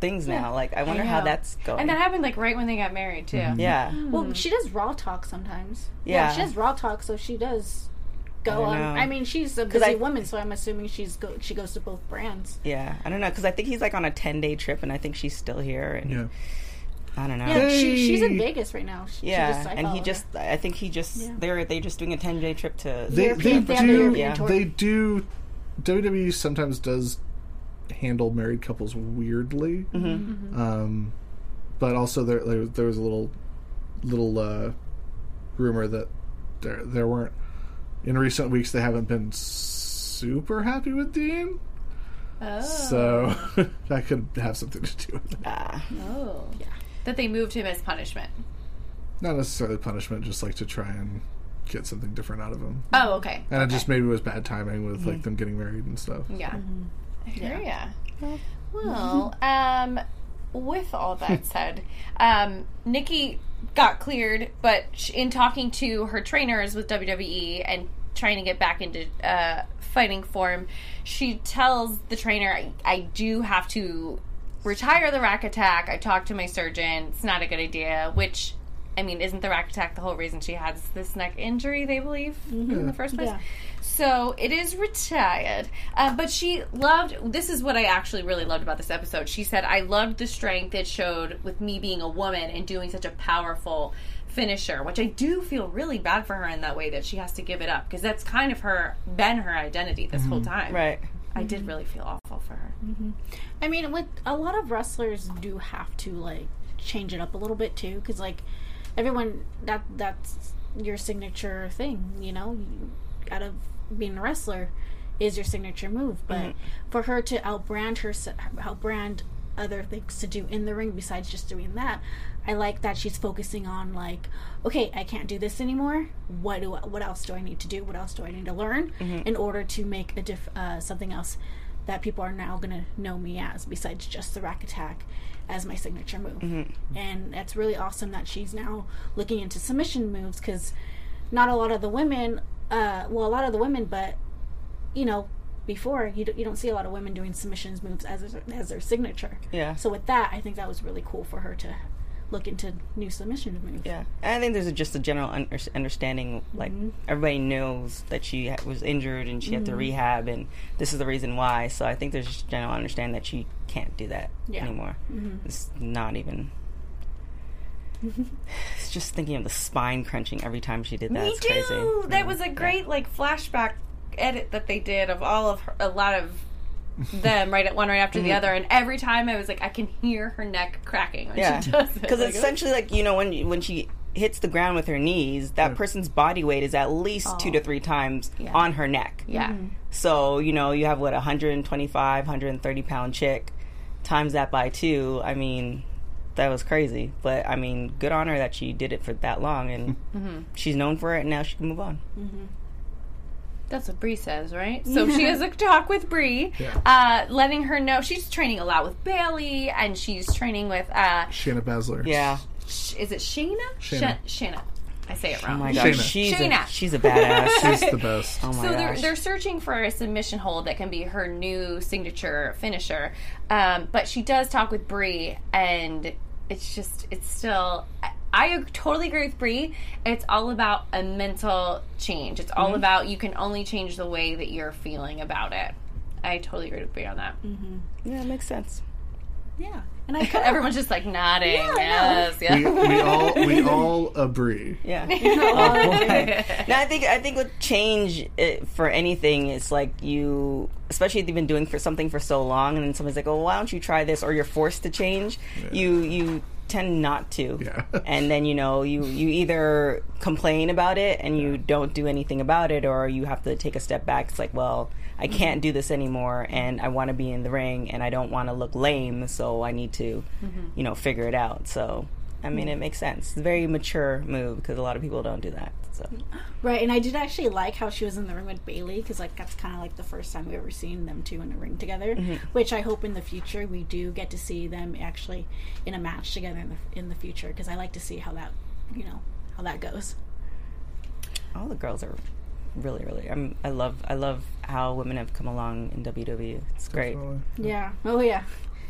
Speaker 6: things now. Like I wonder how that's going.
Speaker 2: And that happened like right when they got married too. Mm-hmm.
Speaker 6: yeah.
Speaker 7: Well, mm-hmm. she does raw talk sometimes.
Speaker 6: Yeah.
Speaker 7: she does raw talk, so she does go
Speaker 6: I
Speaker 7: on.
Speaker 6: know.
Speaker 7: I mean, she's a busy
Speaker 6: I-
Speaker 7: woman, so I'm assuming she's go, she goes to both brands.
Speaker 6: Yeah, I don't know because I think he's like on a ten day trip, and I think she's still here. And
Speaker 5: Yeah.
Speaker 6: I don't know.
Speaker 7: Yeah, she, she's in Vegas right now. She, she
Speaker 6: Yeah,
Speaker 7: just,
Speaker 6: and he
Speaker 7: her.
Speaker 6: just, I think he just,
Speaker 7: Yeah.
Speaker 6: they're they just doing a ten day trip to.
Speaker 5: They, they
Speaker 7: European- they have the
Speaker 5: do.
Speaker 7: European.
Speaker 5: They do. WWE sometimes does handle married couples weirdly.
Speaker 6: Mm-hmm.
Speaker 5: Um, but also there, there there was a little little uh, rumor that there there weren't in recent weeks they haven't been super happy with Dean.
Speaker 2: Oh.
Speaker 5: So [laughs] that could have something to do with it.
Speaker 6: Ah,
Speaker 2: Oh. Yeah. That they moved him as punishment.
Speaker 5: Not necessarily punishment, just like to try and get something different out of him.
Speaker 2: Oh, okay.
Speaker 5: And it just maybe was bad timing with like them getting married and stuff.
Speaker 2: Yeah. I hear ya. Well, um, with all that [laughs] said, um, Nikki got cleared, but in talking to her trainers with WWE and trying to get back into uh, fighting form, she tells the trainer, I, I do have to retire the rack attack. I talked to my surgeon. It's not a good idea, which. I mean, isn't the rack attack the whole reason she has this neck injury? They believe in mm-hmm. the first place.
Speaker 7: Yeah.
Speaker 2: So it is retired. Uh, but she loved, this is what I actually really loved about this episode. She said, I loved the strength it showed with me being a woman and doing such a powerful finisher, which I do feel really bad for her in that way that she has to give it up because that's kind of her, been her identity this whole mm-hmm. time.
Speaker 6: Right.
Speaker 2: I did mm-hmm. really feel awful for her.
Speaker 7: I mean, with a lot of wrestlers do have to like change it up a little bit too, because like everyone that that's your signature thing. You know, you, out of being a wrestler is your signature move. But for her to outbrand her, outbrand other things to do in the ring besides just doing that, I like that she's focusing on like, okay, I can't do this anymore. What do I, what else do I need to do? What else do I need to learn in order to make a diff, uh, something else that people are now gonna know me as besides just the rack attack as my signature move. And that's really awesome that she's now looking into submission moves because not a lot of the women, uh, well, a lot of the women, but you know, before you, d- you don't see a lot of women doing submissions moves as their, as their signature.
Speaker 6: Yeah.
Speaker 7: So with that, I think that was really cool for her to look into new submission moves.
Speaker 6: Yeah, and I think there's a, just a general under- understanding. Like everybody knows that she ha- was injured and she had to
Speaker 7: Mhm.
Speaker 6: rehab, and this is the reason why. So I think there's just a general understanding that she can't do that
Speaker 7: Yeah.
Speaker 6: anymore.
Speaker 7: Mhm.
Speaker 6: It's not even. [laughs] It's just thinking of the spine crunching every time she did that.
Speaker 2: Me
Speaker 6: it's
Speaker 2: too.
Speaker 6: crazy.
Speaker 2: That was a great like flashback edit that they did of all of her, a lot of them right at one right after the
Speaker 6: Mhm.
Speaker 2: other, and every time I was like, I can hear her neck cracking when
Speaker 6: yeah,
Speaker 2: she does it.
Speaker 6: because
Speaker 2: Like,
Speaker 6: essentially like you know when when she hits the ground with her knees, that person's body weight is at least two to three times
Speaker 2: Yeah.
Speaker 6: on her neck.
Speaker 2: Yeah.
Speaker 6: So, you know, you have what, 125, 130 pound chick, times that by two. I mean, that was crazy. But, I mean, good on her that she did it for that long and
Speaker 2: Mhm.
Speaker 6: she's known for it and now she can move on.
Speaker 2: That's what Brie says, right? So [laughs] she has a talk with Brie,
Speaker 5: Yeah.
Speaker 2: uh, letting her know she's training a lot with Bayley, and she's training with. Uh,
Speaker 5: Shayna Baszler.
Speaker 6: Yeah.
Speaker 2: Sh- is it Shayna?
Speaker 5: Shayna.
Speaker 2: Sh- Shayna. I say it
Speaker 6: Oh
Speaker 2: wrong.
Speaker 6: my gosh,
Speaker 5: Shayna.
Speaker 6: she's a, she's a badass. [laughs]
Speaker 5: She's the best.
Speaker 6: Oh my
Speaker 2: so they're they're searching for a submission hold that can be her new signature finisher. Um, but she does talk with Brie, and it's just it's still. I, I totally agree with Brie. It's all about a mental change. It's all
Speaker 6: Mhm.
Speaker 2: about you can only change the way that you're feeling about it. I totally agree with Brie on that.
Speaker 6: yeah, it makes sense.
Speaker 7: Yeah. And I [laughs]
Speaker 2: Everyone's just like nodding.
Speaker 7: Yeah,
Speaker 2: yes, [laughs] yeah.
Speaker 5: We, we all we [laughs] all agree.
Speaker 6: Yeah. Boy. no, I think I think with change it, for anything, it's like you, especially if you've been doing for something for so long, and then somebody's like, "Oh, why don't you try this?" Or you're forced to change. You you tend not to,
Speaker 5: Yeah. [laughs]
Speaker 6: and then you know you you either complain about it and you don't do anything about it, or you have to take a step back. It's like, well, I mm-hmm. can't do this anymore, and I want to be in the ring, and I don't want to look lame, so I need to, mm-hmm. you know, figure it out. So. I mean, mm-hmm. it makes sense. It's a very mature move because a lot of people don't do that. So
Speaker 7: Right, and I did actually like how she was in the ring with Bayley because like that's kind of like the first time we've ever seen them two in the ring together.
Speaker 6: Mhm.
Speaker 7: Which I hope in the future we do get to see them actually in a match together in the in the future because I like to see how that you know how that goes.
Speaker 6: all the girls are really, really. I'm, I love, I love how women have come along in WWE. It's great.
Speaker 7: Yeah. Oh yeah.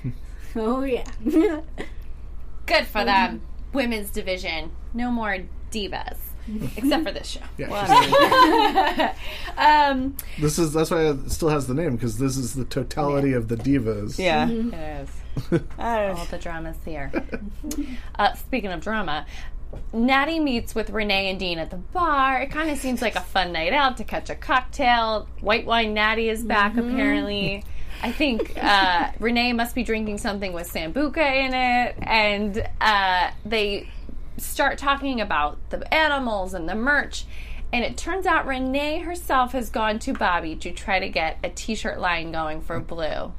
Speaker 7: [laughs] oh yeah.
Speaker 2: Good for [laughs] them. Women's division. No more divas. [laughs] Except for this show.
Speaker 5: Yeah, [laughs]
Speaker 2: um,
Speaker 5: This is that's why it still has the name because this is the totality of the divas.
Speaker 6: Yeah.
Speaker 2: it is. [laughs] All the drama's here. uh, speaking of drama, Natty meets with Renee and Dean at the bar. It kind of seems like a fun night out to catch a cocktail. White wine Natty is back,
Speaker 7: Mhm.
Speaker 2: apparently. I think uh, Renee must be drinking something with Sambuca in it, and uh, they start talking about the animals and the merch. And it turns out Renee herself has gone to Bobby to try to get a T-shirt line going for Blue.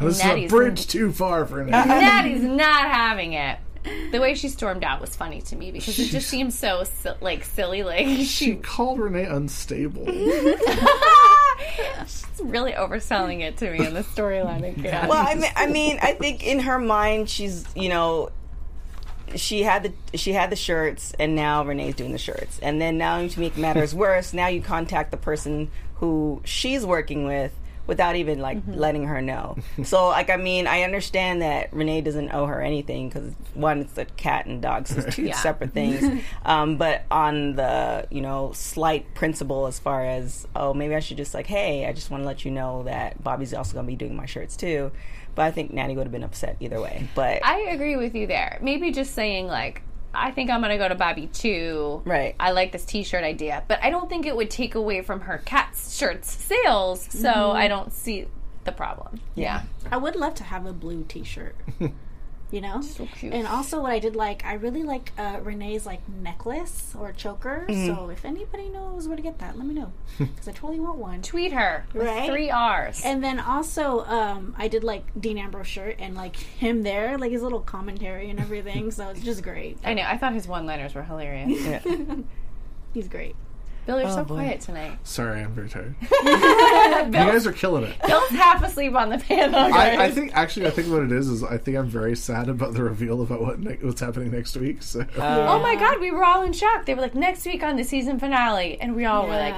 Speaker 5: This
Speaker 2: Natty's-
Speaker 5: is a bridge too far for [laughs] now.
Speaker 2: Natty's not having it. The way she stormed out was funny to me because it just seems so like silly. Like
Speaker 5: She
Speaker 2: she, [laughs]
Speaker 5: called Renee unstable. [laughs]
Speaker 2: she's really overselling it to me in the storyline again.
Speaker 6: Well, I mean, I mean, I think in her mind, she's you know, she had the she had the shirts, and now Renee's doing the shirts, and then now to make matters [laughs] worse, now you contact the person who she's working with without even like letting her know. [laughs] so like I mean, I understand that Renee doesn't owe her anything because one, it's a cat and dog, so it's two
Speaker 2: Yeah.
Speaker 6: separate [laughs] things. um, but on the you know slight principle as far as oh maybe I should just like hey I just want to let you know that Bobby's also going to be doing my shirts too. But I think Natty would have been upset either way. But
Speaker 2: I agree with you there. Maybe just saying like, I think I'm gonna go to Bobby too.
Speaker 6: Right.
Speaker 2: I like this T-shirt idea, but I don't think it would take away from her cat shirts sales. So
Speaker 7: Mhm.
Speaker 2: I don't see the problem. Yeah.
Speaker 7: I would love to have a blue T-shirt. [laughs] You know,
Speaker 2: so cute.
Speaker 7: and also what I did like, I really like uh, Renee's like necklace or choker.
Speaker 2: Mhm.
Speaker 7: So if anybody knows where to get that, let me know [laughs] because I totally want one.
Speaker 2: Tweet her
Speaker 7: right?
Speaker 2: three R's.
Speaker 7: And then also, um, I did like Dean Ambrose shirt and like him there, like his little commentary and everything. so it's just great.
Speaker 2: I know. I thought his one-liners were hilarious. [laughs]
Speaker 7: He's great.
Speaker 2: Bill, you're
Speaker 5: Oh,
Speaker 2: so
Speaker 5: boy.
Speaker 2: quiet tonight.
Speaker 5: Sorry, I'm very tired. [laughs] you guys are killing it.
Speaker 2: Bill's half asleep on the panel.
Speaker 5: I, I think actually, I think what it is is I think I'm very sad about the reveal about what ne- what's happening next week. So
Speaker 2: oh my god, we were all in shock. They were like, next week on the season finale. And we all were like,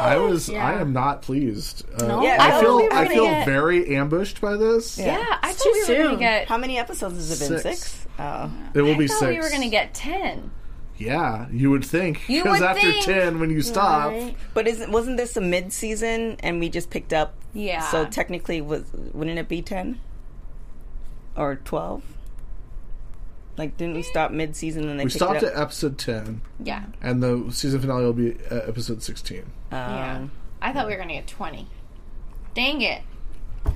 Speaker 5: I was
Speaker 2: Yeah.
Speaker 5: I am not pleased. Uh,
Speaker 2: No? Yeah,
Speaker 5: I
Speaker 2: I
Speaker 5: feel
Speaker 2: we
Speaker 5: I feel
Speaker 2: get-
Speaker 5: very ambushed by this.
Speaker 2: yeah, I
Speaker 6: It's
Speaker 2: thought
Speaker 6: too
Speaker 2: we were going to get.
Speaker 6: How many episodes has it been?
Speaker 5: Six.
Speaker 6: Six. Oh.
Speaker 5: It will
Speaker 2: I
Speaker 5: be six.
Speaker 2: we were going to get 10.
Speaker 5: Yeah, you would think
Speaker 2: You
Speaker 5: because
Speaker 2: would
Speaker 5: after
Speaker 2: think.
Speaker 5: ten, when you stop,
Speaker 6: But isn't wasn't this a mid season and we just picked up?
Speaker 2: Yeah.
Speaker 6: So technically, was wouldn't it be ten or twelve? Like, didn't we eh. stop mid season and they
Speaker 5: we
Speaker 6: picked
Speaker 5: stopped
Speaker 6: it
Speaker 5: at
Speaker 6: up?
Speaker 5: episode ten.
Speaker 2: Yeah.
Speaker 5: and the season finale will be at episode sixteen. Oh.
Speaker 2: yeah. I thought we were going to get 20. Dang it.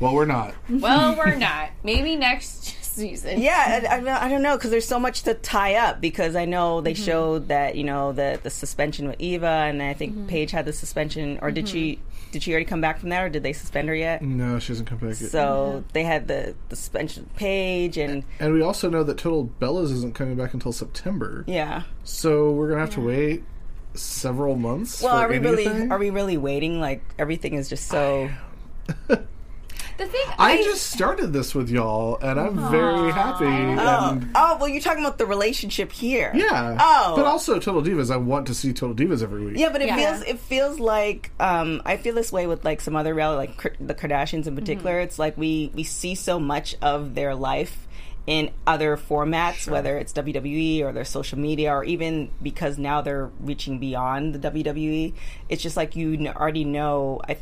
Speaker 5: Well, we're not.
Speaker 2: Well, we're not. Maybe next season.
Speaker 6: Yeah, I, I, don't- know because there's so much to tie up. Because I know they mm-hmm. showed that you know the the suspension with Eva, and I think mm-hmm. Paige had the suspension, or did she? Mm-hmm. Did she already come back from that, or did they suspend her yet?
Speaker 5: No, she hasn't come back yet.
Speaker 6: So they had the, the suspension with Paige, and
Speaker 5: And we also know that Total Bellas isn't coming back until September.
Speaker 6: yeah.
Speaker 5: So we're gonna have to wait several months.
Speaker 6: Well,
Speaker 5: for
Speaker 6: are we really are we really waiting? Like everything is just so. [laughs]
Speaker 2: The thing
Speaker 5: I just started this with y'all, and I'm very happy.
Speaker 6: Oh. Oh, well, you're talking about the relationship here.
Speaker 5: yeah.
Speaker 6: Oh.
Speaker 5: But also Total Divas. I want to see Total Divas every week.
Speaker 6: Yeah, but it
Speaker 2: Yeah.
Speaker 6: feels it feels like um, I feel this way with like some other reality, like the Kardashians in particular. It's like we we see so much of their life in other formats, whether it's WWE or their social media, or even because now they're reaching beyond the WWE. It's just like you already know. I.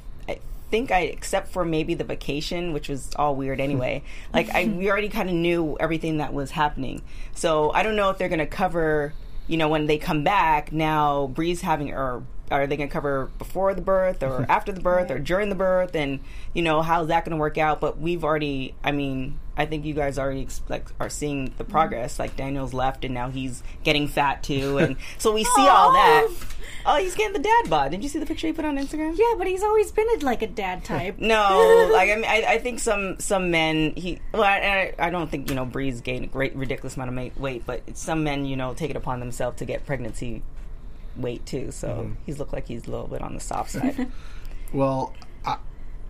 Speaker 6: I think I, except for maybe the vacation, which was all weird anyway. [laughs] like I, we already kind of knew everything that was happening. So I don't know if they're going to cover, you know, when they come back. Now Brie's having, or are they going to cover before the birth, or [laughs] after the birth, or during the birth, and you know how's that going to work out? But we've already, I mean, I think you guys already like are seeing the mm-hmm. progress. Like Daniel's left, and now he's getting fat too, and [laughs] so we see all that. Oh, he's getting the dad bod. Did you see the picture he put on Instagram?
Speaker 7: Yeah, but he's always been a, like a dad type. [laughs]
Speaker 6: No, [laughs] like I mean, I, I think some some men he well, I, I I don't think you know Brie's gained a great ridiculous amount of weight, but some men you know take it upon themselves to get pregnancy weight too. So mm-hmm. he's looked like he's a little bit on the soft side. [laughs]
Speaker 5: Well, I,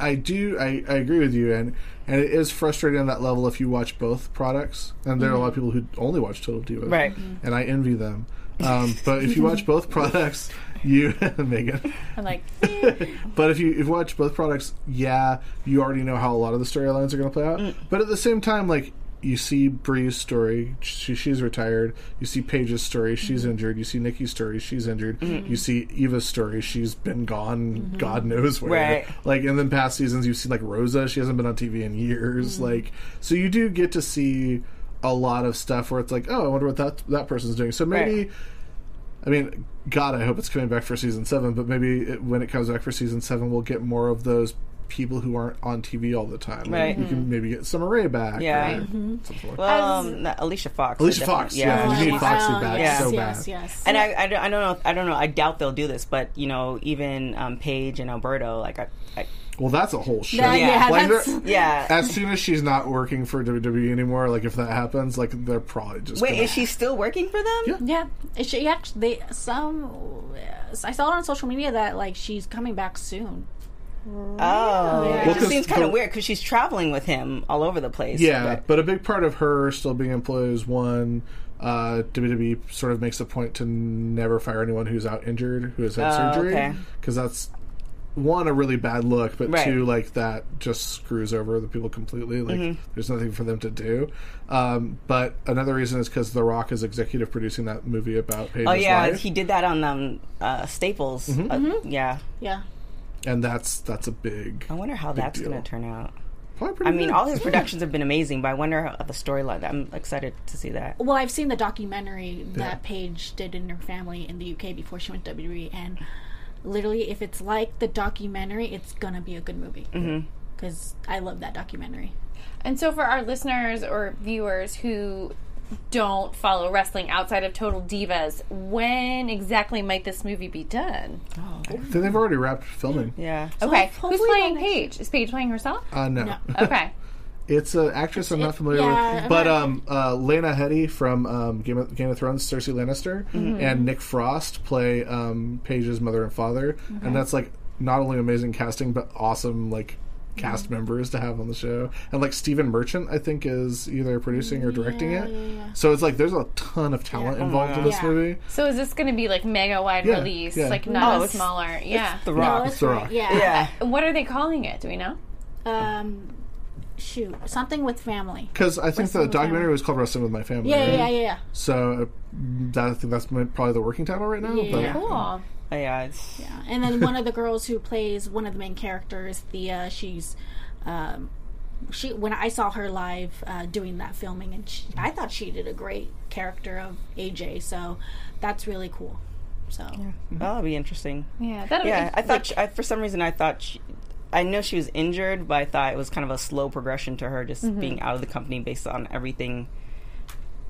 Speaker 5: I do. I, I agree with you, and and it is frustrating on that level if you watch both products. And there are a lot of mm-hmm. people who only watch Total Divas,
Speaker 6: Right. Mm-hmm.
Speaker 5: And I envy them. Um, but if you watch both products, you [laughs] Megan.
Speaker 2: I'm like, [laughs]
Speaker 5: But if you if you watch both products, yeah, you already know how a lot of the storylines are going to play out. Mm. But at the same time, like you see Brie's story, she, she's retired. You see Paige's story, she's mm-hmm. injured. You see Nikki's story, she's injured. Mm-hmm. You see Eva's story, she's been gone, mm-hmm. God knows where.
Speaker 6: Right.
Speaker 5: Like, and then past seasons, you've seen like Rosa, she hasn't been on TV in years. Like, so you do get to see a lot of stuff where it's like, oh, I wonder what that that person's doing. So maybe.
Speaker 6: Right.
Speaker 5: I mean, God, I hope it's coming back for season seven. But maybe it, when it comes back for season seven, we'll get more of those people who aren't on TV all the time. Like,
Speaker 6: Right.
Speaker 5: we can maybe get Summer Rae back.
Speaker 6: Yeah.
Speaker 5: or
Speaker 6: Right.
Speaker 5: something like
Speaker 6: well, um, Alicia Fox.
Speaker 5: Alicia Fox, yeah, you need Foxy back
Speaker 6: Yeah.
Speaker 5: so
Speaker 7: yes,
Speaker 5: bad.
Speaker 7: yes.
Speaker 6: And I, I, don't- I don't know. I don't know. I doubt they'll do this, but you know, even um, Paige and Alberto, like I, I
Speaker 5: Well, that's a whole show.
Speaker 7: Yeah, yeah,
Speaker 5: Like,
Speaker 7: that's-
Speaker 6: yeah.
Speaker 5: As soon as she's not working for WWE anymore, like if that happens, like they're probably just.
Speaker 6: Wait,
Speaker 5: gonna-
Speaker 6: is she still working for them?
Speaker 7: Yeah, Is she actually they some. I saw it on social media that like she's coming back soon.
Speaker 6: Oh,
Speaker 5: Well,
Speaker 6: it
Speaker 5: 'cause
Speaker 6: just seems kind of weird because she's traveling with him all over the place.
Speaker 5: Yeah,
Speaker 6: but-
Speaker 5: but a big part of her still being employed is one. Uh, WWE sort of makes a point to never fire anyone who's out injured who has had
Speaker 6: Oh,
Speaker 5: surgery
Speaker 6: okay.
Speaker 5: because that's one a really bad look, but
Speaker 6: Right.
Speaker 5: two like that just screws over the people completely. Like
Speaker 6: Mhm.
Speaker 5: there's nothing for them to do. Um, but another reason is because The Rock is executive producing that movie about Paige's
Speaker 6: oh yeah,
Speaker 5: life,
Speaker 6: he did that on um, uh, Staples.
Speaker 5: Mhm.
Speaker 6: Uh,
Speaker 7: Mm-hmm.
Speaker 6: yeah,
Speaker 7: Yeah.
Speaker 5: and that's that's a big.
Speaker 6: I wonder how that's
Speaker 5: deal.
Speaker 6: going to turn out. I mean,
Speaker 5: good.
Speaker 6: all his [laughs] productions have been amazing, but I wonder how the storyline. I'm excited to see that.
Speaker 7: Well, I've seen the documentary
Speaker 6: Yeah.
Speaker 7: that Paige did in her family in the UK before she went to WWE, and literally, if it's like the documentary, it's gonna be a good movie. Because I love that documentary.
Speaker 2: And so, for our listeners or viewers who don't follow wrestling outside of Total Divas, when exactly might this movie be done?
Speaker 5: I think they've already wrapped filming.
Speaker 6: Yeah.
Speaker 2: Okay.
Speaker 7: So
Speaker 2: Who's playing Paige? Is Paige playing herself?
Speaker 5: Uh, no. [laughs]
Speaker 2: Okay.
Speaker 5: It's an actress I'm not familiar
Speaker 2: yeah,
Speaker 5: with, but
Speaker 2: American.
Speaker 5: um, uh, Lena Headey from um, Game, of, Game of Thrones, Cersei Lannister,
Speaker 2: Mhm.
Speaker 5: and Nick Frost play um, Paige's mother and father,
Speaker 2: Okay.
Speaker 5: and that's like not only amazing casting but awesome like cast members to have on the show. And like Stephen Merchant, I think is either producing or directing
Speaker 2: Yeah,
Speaker 5: it.
Speaker 2: yeah, yeah.
Speaker 5: So it's like there's a ton of talent
Speaker 2: Yeah. Oh my
Speaker 5: involved in this
Speaker 2: Yeah.
Speaker 5: movie.
Speaker 2: So is this going to be like mega wide
Speaker 5: Yeah,
Speaker 2: release,
Speaker 5: yeah.
Speaker 2: like
Speaker 7: Oh,
Speaker 2: not a
Speaker 7: it's-
Speaker 2: smaller? yeah,
Speaker 5: The Rock. No, It's The right, Rock.
Speaker 7: yeah.
Speaker 2: Uh, What are they calling it? Do we know?
Speaker 7: Um, shoot, something with family.
Speaker 5: Because I think the documentary
Speaker 7: Family.
Speaker 5: was called Wrestling with My Family.
Speaker 7: Yeah,
Speaker 5: right?
Speaker 7: yeah, yeah, yeah.
Speaker 5: So uh, that, I think that's my- probably the working title right now.
Speaker 7: Yeah.
Speaker 5: But
Speaker 7: Cool.
Speaker 6: yeah, it's,
Speaker 7: Yeah, and then one of the girls who plays one of the main characters, Thea, she's, um, she when I saw her live uh, doing that filming, and she, I thought she did a great character of AJ. So that's really cool. So
Speaker 6: That'll be interesting.
Speaker 2: Yeah, that'll
Speaker 6: yeah.
Speaker 2: be-
Speaker 6: I thought she, I, for some reason I thought she, I know she was injured, but I thought it was kind of a slow progression to her just
Speaker 2: Mhm.
Speaker 6: being out of the company based on everything.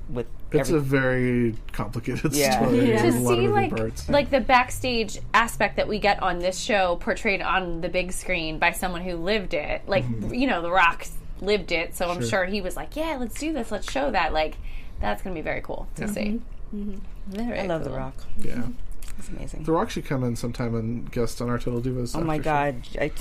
Speaker 6: With
Speaker 5: it's
Speaker 6: every-
Speaker 5: a very complicated
Speaker 6: Yeah.
Speaker 5: story.
Speaker 2: to
Speaker 5: There's a lot
Speaker 2: see like
Speaker 5: parts.
Speaker 2: like the backstage aspect that we get on this show portrayed on the big screen by someone who lived it like you know the rock lived it so i'm
Speaker 5: Sure.
Speaker 2: sure he was like yeah let's do this let's show that like that's gonna be very cool to
Speaker 5: Yeah.
Speaker 2: see
Speaker 7: Mhm.
Speaker 2: Very
Speaker 6: I love
Speaker 2: cool.
Speaker 6: the Rock.
Speaker 5: Yeah.
Speaker 6: It's amazing.
Speaker 5: The Rock should come in sometime and guest on our Total Divas.
Speaker 6: Oh my
Speaker 5: after
Speaker 6: god! I,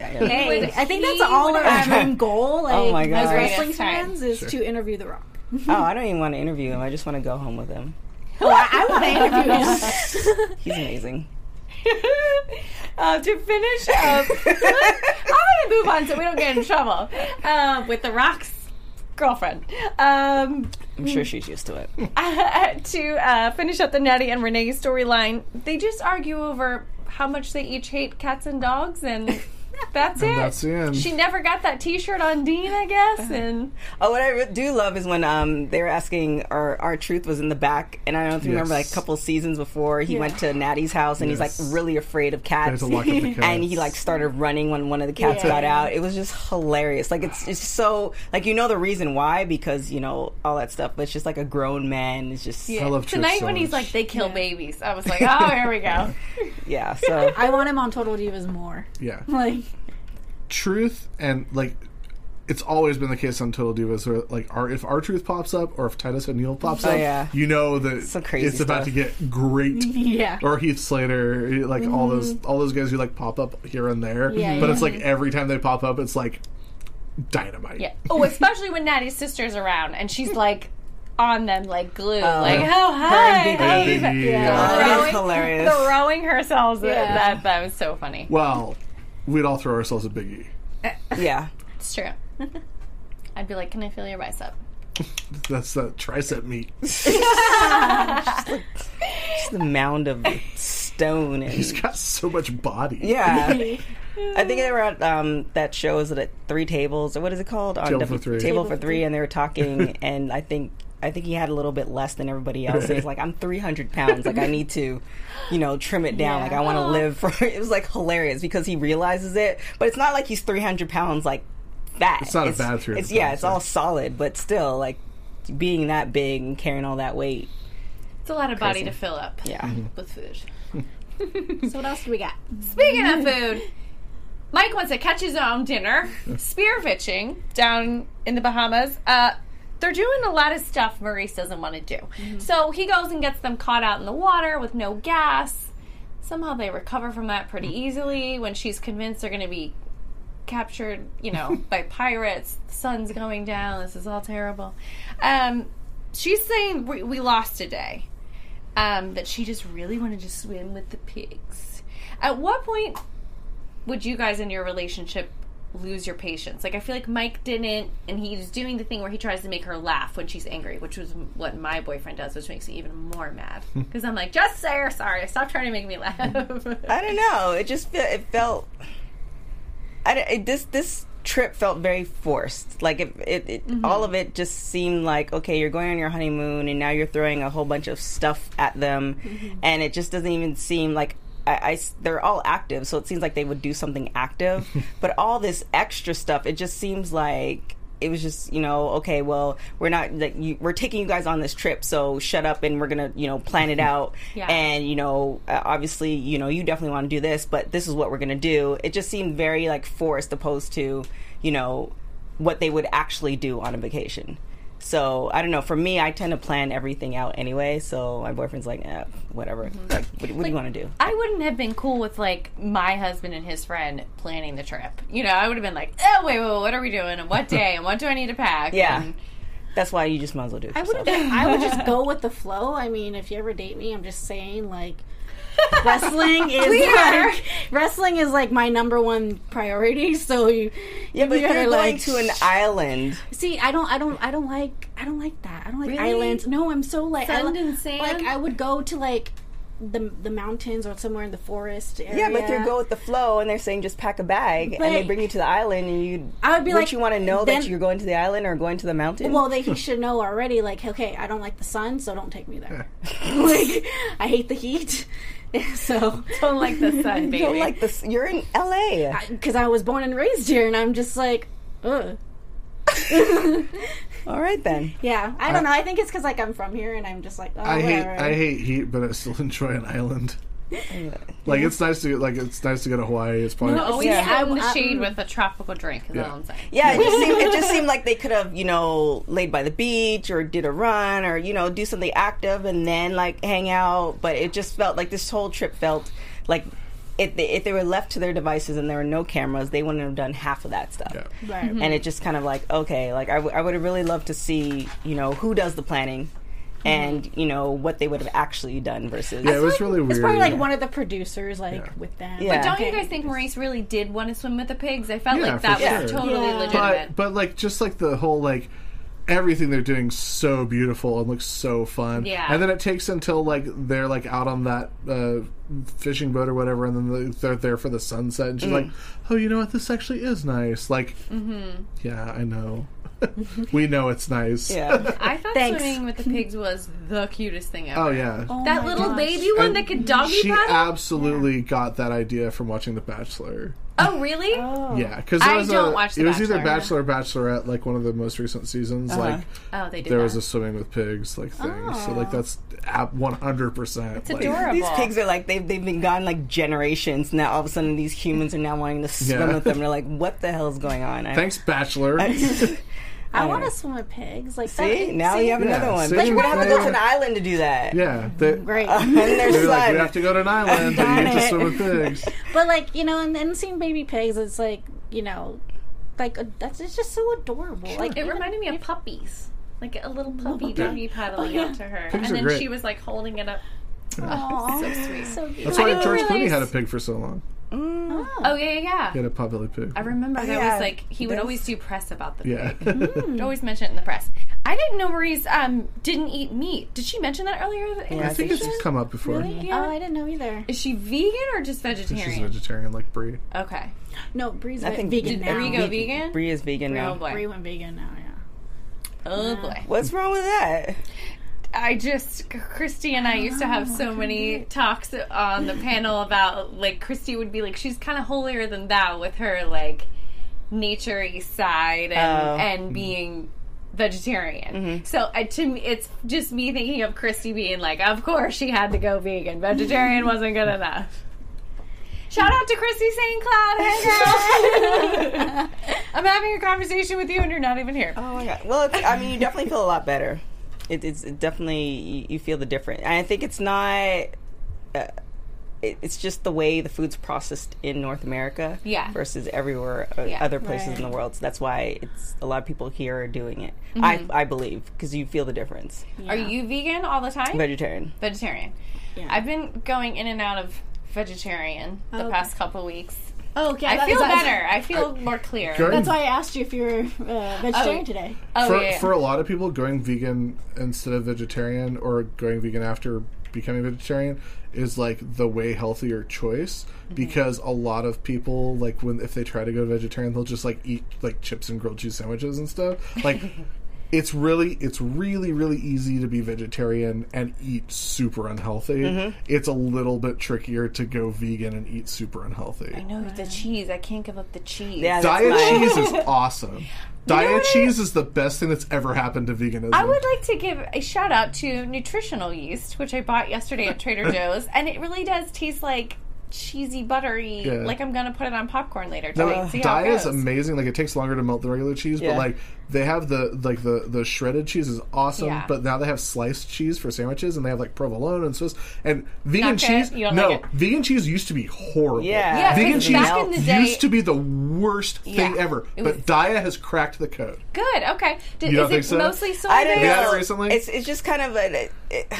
Speaker 6: I,
Speaker 7: Hey, I think that's all our main [laughs] goal. Like,
Speaker 6: Oh my
Speaker 7: as
Speaker 6: God.
Speaker 7: wrestling fans, is
Speaker 6: Sure.
Speaker 7: to interview The Rock. [laughs]
Speaker 6: oh, I don't even want to interview him. I just want to go home with him. [laughs]
Speaker 7: Oh, I, I want to interview him.
Speaker 6: He's amazing.
Speaker 2: uh, to finish up, I'm gonna move on so we don't get in trouble uh, with the Rock's girlfriend. Um,
Speaker 6: I'm sure she's used to it. [laughs]
Speaker 2: to uh, finish up the Natty and Renee storyline, they just argue over how much they each hate cats and dogs, and that's
Speaker 5: And
Speaker 2: it.
Speaker 5: that's the end.
Speaker 2: She never got that T-shirt on Dean, I guess, and
Speaker 6: Oh, what I do love is when um they were asking, or R-Truth was in the back, and I don't know if you remember, like a couple seasons before, he
Speaker 5: Yeah.
Speaker 6: went to Natty's house, and
Speaker 5: Yes.
Speaker 6: he's like really afraid of cats,
Speaker 5: had to lock up the [laughs] cats.
Speaker 6: and he like started running when one of the cats
Speaker 7: Yeah.
Speaker 6: got out. It was just hilarious. Like it's it's so like you know the reason why because you know all that stuff, but it's just like a grown man is just
Speaker 2: yeah. tonight when he's like they kill babies, I was like, oh, here we go. [laughs]
Speaker 6: yeah. So [laughs]
Speaker 7: I want him on Total Divas more.
Speaker 5: Yeah.
Speaker 7: Like,
Speaker 5: Truth and like it's always been the case on Total Divas where like our if R-Truth pops up or if Titus O'Neil pops
Speaker 6: Oh,
Speaker 5: up,
Speaker 6: yeah.
Speaker 5: you know that
Speaker 6: Some crazy
Speaker 5: it's about to get great. [laughs]
Speaker 7: Yeah.
Speaker 5: Or Heath Slater, like all those
Speaker 6: Mm-hmm.
Speaker 5: all those guys who like pop up here and there.
Speaker 2: Yeah,
Speaker 5: but
Speaker 2: yeah.
Speaker 5: it's like every time they pop up, it's like dynamite.
Speaker 2: Yeah. [laughs] Oh, especially when Natty's sister's around and she's like on them like glue.
Speaker 6: Oh.
Speaker 2: like,
Speaker 6: Her
Speaker 2: oh,
Speaker 6: and
Speaker 2: hi.
Speaker 6: Biggie.
Speaker 2: how you
Speaker 5: Biggie, yeah.
Speaker 2: Throwing-
Speaker 6: hilarious.
Speaker 2: Throwing herself.
Speaker 7: Yeah.
Speaker 2: That, that was so funny.
Speaker 5: Well, we'd all throw ourselves a biggie. [laughs]
Speaker 6: yeah.
Speaker 2: It's true. [laughs] I'd be like, can I feel your bicep? [laughs]
Speaker 5: That's that tricep meat.
Speaker 6: Just the mound of stone and
Speaker 5: He's got so much body.
Speaker 6: Yeah. I think they were at um, that show. Is it at Three Tables or what is it called? On
Speaker 5: Table for Three.
Speaker 6: Table,
Speaker 7: Table
Speaker 6: for
Speaker 7: for
Speaker 6: Three, and they were talking, and I think I think he had a little bit less than everybody else. He's like, I'm 300 pounds. Like I need to, you know, trim it down.
Speaker 7: Yeah.
Speaker 6: Like I want to live for. [laughs] It was like hilarious because he realizes it, but it's not like he's 300 pounds like fat.
Speaker 5: It's not a bad 300
Speaker 6: It's yeah, it's all solid, but still like being that big and carrying all that weight.
Speaker 2: It's a lot of body to fill up
Speaker 6: Yeah.
Speaker 5: Mm-hmm.
Speaker 2: with food. [laughs]
Speaker 7: so what else do we got?
Speaker 2: Speaking of food, Mike wants to catch his own dinner, [laughs] spearfishing down in the Bahamas. Uh, they're doing a lot of stuff Maryse doesn't want to do. So he goes and gets them caught out in the water with no gas. somehow they recover from that pretty easily when she's convinced they're going to be captured, you know, [laughs] by pirates. The sun's going down. This is all terrible. Um, she's saying we, we lost a day. Um, that she just really wanted to swim with the pigs. At what point would you guys in your relationship lose your patience? Like I feel like Mike didn't, and he's doing the thing where he tries to make her laugh when she's angry, which was what my boyfriend does, which makes me even more mad hmm. because I'm like, just say you're sorry. Stop trying to make me laugh. [laughs]
Speaker 6: I don't know. It just fe- it felt. I it, this this trip felt very forced. Like it, it, it mm-hmm. all of it just seemed like okay, you're going on your honeymoon and now you're throwing a whole bunch of stuff at them, mm-hmm. and it just doesn't even seem like. I, I they're all active, so it seems like they would do something active. [laughs] but all this extra stuff, it just seems like it was just you know okay well we're not like you, we're taking you guys on this trip so shut up and we're gonna you know plan it [laughs] out
Speaker 2: Yeah.
Speaker 6: and you know uh, obviously you know you definitely want to do this but this is what we're gonna do it just seemed very like forced opposed to you know what they would actually do on a vacation so i don't know for me i tend to plan everything out anyway so my boyfriend's like eh, whatever like what, what do you want to do
Speaker 2: I wouldn't have been cool with like my husband and his friend planning the trip. You know, I would have been like, oh wait, wait, wait, what are we doing and what [laughs] day and what do I need to pack?
Speaker 6: yeah
Speaker 2: And-
Speaker 6: that's why you just might as well do it
Speaker 7: I would
Speaker 6: yourself.
Speaker 7: I would just [laughs] go with the flow. I mean, if you ever date me, I'm just saying like wrestling is
Speaker 2: We
Speaker 7: like wrestling is like my number one priority. So you
Speaker 6: yeah but
Speaker 7: you gotta,
Speaker 6: you're going
Speaker 7: like,
Speaker 6: to an island
Speaker 7: See, I don't, I don't, I don't like, I don't like that. I don't like
Speaker 2: Really?
Speaker 7: islands. No, I'm so like, I,
Speaker 2: Sand
Speaker 7: li-
Speaker 2: and sand?
Speaker 7: like I would go to like the the mountains or somewhere in the forest area.
Speaker 6: Yeah, but they go with the flow, and they're saying just pack a bag, and they bring you to the island, and you.
Speaker 7: I would be like,
Speaker 6: you want to know
Speaker 7: then-
Speaker 6: that you're going to the island or going to the mountain?
Speaker 7: Well, they he [laughs] should know already. Like, okay, I don't like the sun, so don't take me there. [laughs] like, I hate the heat, [laughs] so
Speaker 2: Don't like the sun, [laughs] baby.
Speaker 6: don't like this. You're in L.A.
Speaker 7: because I was born and raised here, and I'm just like, ugh. [laughs]
Speaker 6: All right then.
Speaker 7: Yeah, I don't know. I think it's because like I'm from here, and I'm just like, oh,
Speaker 5: I hate. I hate heat, but I still enjoy an island. Like it's nice to like it's nice to go to Hawaii. It's probably
Speaker 2: No, always
Speaker 6: Yeah.
Speaker 2: get in the
Speaker 7: I- I-
Speaker 2: shade with a tropical drink. Is
Speaker 5: Yeah.
Speaker 2: all I'm saying.
Speaker 6: Yeah, it just, seemed, it just seemed [laughs] like they could have, you know, laid by the beach or did a run or you know do something active and then like hang out. But it just felt like this whole trip felt like if they, if they were left to their devices and there were no cameras, they wouldn't have done half of that stuff.
Speaker 5: Yeah.
Speaker 7: right.
Speaker 6: and it just kind of like okay like I, w- I would have really loved to see you know who does the planning and you know what they would have actually done versus
Speaker 5: Yeah, it was really weird.
Speaker 7: It's probably like one of the producers, like
Speaker 5: Yeah.
Speaker 7: with them.
Speaker 6: Yeah.
Speaker 2: But don't you guys think Maryse really did want to swim with the pigs? I felt
Speaker 5: Yeah,
Speaker 2: like that was
Speaker 5: sure.
Speaker 2: totally
Speaker 7: Yeah.
Speaker 2: legitimate.
Speaker 5: but but like just like the whole like everything they're doing so beautiful and looks so fun.
Speaker 2: Yeah.
Speaker 5: And then it takes until like they're like out on that uh, fishing boat or whatever, and then they're there for the sunset, and she's like, "Oh, you know what? This actually is nice." Like, yeah, I know. [laughs] we know it's nice.
Speaker 6: yeah
Speaker 2: I thought
Speaker 7: Thanks.
Speaker 2: swimming with the pigs was the cutest thing ever.
Speaker 5: Oh yeah.
Speaker 2: that little
Speaker 7: gosh.
Speaker 2: baby one
Speaker 5: And
Speaker 2: that could doggy
Speaker 5: she
Speaker 2: paddle.
Speaker 5: absolutely got that idea from watching The Bachelor.
Speaker 2: Oh, really? Oh.
Speaker 5: Yeah, because
Speaker 2: I
Speaker 5: was
Speaker 2: don't
Speaker 5: a,
Speaker 2: watch The
Speaker 5: it was either
Speaker 2: Bachelor.
Speaker 5: Bachelor or Bachelorette, like one of the most recent seasons. Uh-huh. Like
Speaker 2: Oh, they did
Speaker 5: there
Speaker 2: that.
Speaker 5: was a swimming with pigs like thing. So like oh. that's one hundred percent.
Speaker 2: it's adorable.
Speaker 6: these pigs are like they've, they've been gone like generations now all of a sudden these humans are now wanting to [laughs] swim
Speaker 5: Yeah.
Speaker 6: with them they're like what the hell's going on I,
Speaker 5: Thanks, Bachelor. [laughs] [laughs]
Speaker 7: I want to swim with pigs. Like
Speaker 6: see
Speaker 7: that,
Speaker 6: now
Speaker 7: see?
Speaker 6: you have
Speaker 5: Yeah,
Speaker 6: another one
Speaker 5: see?
Speaker 6: but you're gonna have to go to an island to do that
Speaker 5: yeah, they,
Speaker 7: Great. [laughs]
Speaker 6: and their
Speaker 5: they're like,
Speaker 6: son
Speaker 5: we have to go to an island, [laughs] but you get to swim with pigs. [laughs]
Speaker 7: But like you know, and, and seeing baby pigs, it's like you know, like uh, that's it's just so adorable. Like
Speaker 2: It reminded me of puppies. Like a little puppy
Speaker 5: Yeah.
Speaker 2: doggy paddling
Speaker 7: yeah.
Speaker 2: up to her.
Speaker 5: Pigs
Speaker 2: and then
Speaker 5: great.
Speaker 2: she was like holding it up.
Speaker 7: Aw,
Speaker 2: So sweet.
Speaker 7: so cute.
Speaker 5: That's why George Clooney had a pig for so long.
Speaker 2: Oh, yeah, yeah, yeah.
Speaker 5: He had a potbelly pig.
Speaker 2: I remember that
Speaker 6: yeah.
Speaker 2: was like he would
Speaker 6: That's-
Speaker 2: always do press about the pig.
Speaker 5: Yeah.
Speaker 2: Would [laughs] always mention it in the press. I didn't know Maryse's um didn't eat meat. Did she mention that earlier? In
Speaker 6: Yeah,
Speaker 5: I
Speaker 2: the
Speaker 5: think
Speaker 2: station?
Speaker 5: it's come up before.
Speaker 7: Oh, I didn't know either.
Speaker 2: Is she vegan or just vegetarian?
Speaker 5: She's
Speaker 2: vegetarian?
Speaker 5: vegetarian, like Brie.
Speaker 2: Okay.
Speaker 7: No, Brie's
Speaker 6: I think
Speaker 7: vegan
Speaker 2: Did
Speaker 7: now.
Speaker 2: Brie go vegan?
Speaker 6: Brie is vegan
Speaker 2: Oh
Speaker 6: now
Speaker 2: boy.
Speaker 7: Brie went vegan now. Yeah.
Speaker 2: Oh boy.
Speaker 6: what's wrong with that
Speaker 2: I just Christy and I used to have so many talks on the panel about like Christy would be like she's kind of holier than thou with her like naturey side and
Speaker 6: Oh.
Speaker 2: and being vegetarian. So uh, to me, it's just me thinking of Christy being like, of course she had to go vegan. Vegetarian [laughs] wasn't good enough. Shout out to Christy St. Cloud. Hey girl. [laughs] I'm having a conversation with you and you're not even here.
Speaker 6: Oh my god. Well, it's, I mean, you definitely feel a lot better. It, it's definitely you, you feel the difference. And I think it's not. Uh, it, it's just the way the food's processed in North America,
Speaker 2: Yeah.
Speaker 6: versus everywhere uh,
Speaker 2: Yeah.
Speaker 6: other places in the world. So that's why it's a lot of people here are doing it.
Speaker 2: Mhm.
Speaker 6: I I believe because you feel the difference.
Speaker 2: Are you vegan all the time?
Speaker 6: Vegetarian.
Speaker 2: Vegetarian. Yeah. I've been going in and out of vegetarian the
Speaker 7: Okay.
Speaker 2: past couple weeks.
Speaker 7: Oh, okay.
Speaker 2: I
Speaker 7: that-
Speaker 2: feel
Speaker 7: that's-
Speaker 2: better. I feel more clear.
Speaker 5: Going-
Speaker 7: That's why I asked you if you were uh, vegetarian
Speaker 2: Oh.
Speaker 7: today.
Speaker 2: Oh,
Speaker 5: for,
Speaker 2: yeah, yeah.
Speaker 5: for a lot of people, going vegan instead of vegetarian or going vegan after becoming vegetarian is like the way healthier choice
Speaker 2: Mm-hmm.
Speaker 5: because a lot of people like when if they try to go vegetarian they'll just like eat like chips and grilled cheese sandwiches and stuff like [laughs] it's really it's really really easy to be vegetarian and eat super unhealthy
Speaker 2: Mhm.
Speaker 5: it's a little bit trickier to go vegan and eat super unhealthy
Speaker 2: I know the cheese. I can't give up the cheese.
Speaker 5: Yeah, Daiya cheese is [laughs] awesome Daiya cheese is the best thing that's ever happened to veganism
Speaker 2: I would like to give a shout out to nutritional yeast, which I bought yesterday at Trader [laughs] Joe's, and it really does taste like cheesy, buttery.
Speaker 5: Yeah.
Speaker 2: Like I'm gonna put it on popcorn later
Speaker 5: No,
Speaker 2: tonight. See how it
Speaker 5: is amazing. Like it takes longer to melt the regular cheese,
Speaker 2: Yeah.
Speaker 5: but like they have the like the the shredded cheese is awesome.
Speaker 2: Yeah.
Speaker 5: But now they have sliced cheese for sandwiches, and they have like provolone and Swiss and vegan
Speaker 2: Not
Speaker 5: cheese.
Speaker 2: You don't
Speaker 5: no,
Speaker 2: like
Speaker 5: vegan cheese used to be horrible.
Speaker 2: Yeah. Yeah,
Speaker 5: vegan
Speaker 2: 'cause
Speaker 5: cheese
Speaker 2: back in the day-
Speaker 5: used to be the worst thing ever. But
Speaker 2: was-
Speaker 5: Daiya has cracked the code.
Speaker 2: Good. Okay. Did,
Speaker 5: You don't
Speaker 2: is
Speaker 5: think
Speaker 2: it
Speaker 5: so?
Speaker 2: mostly soy
Speaker 6: I don't
Speaker 2: based?
Speaker 5: You
Speaker 6: know.
Speaker 5: recently?
Speaker 6: It's it's just kind of a. It,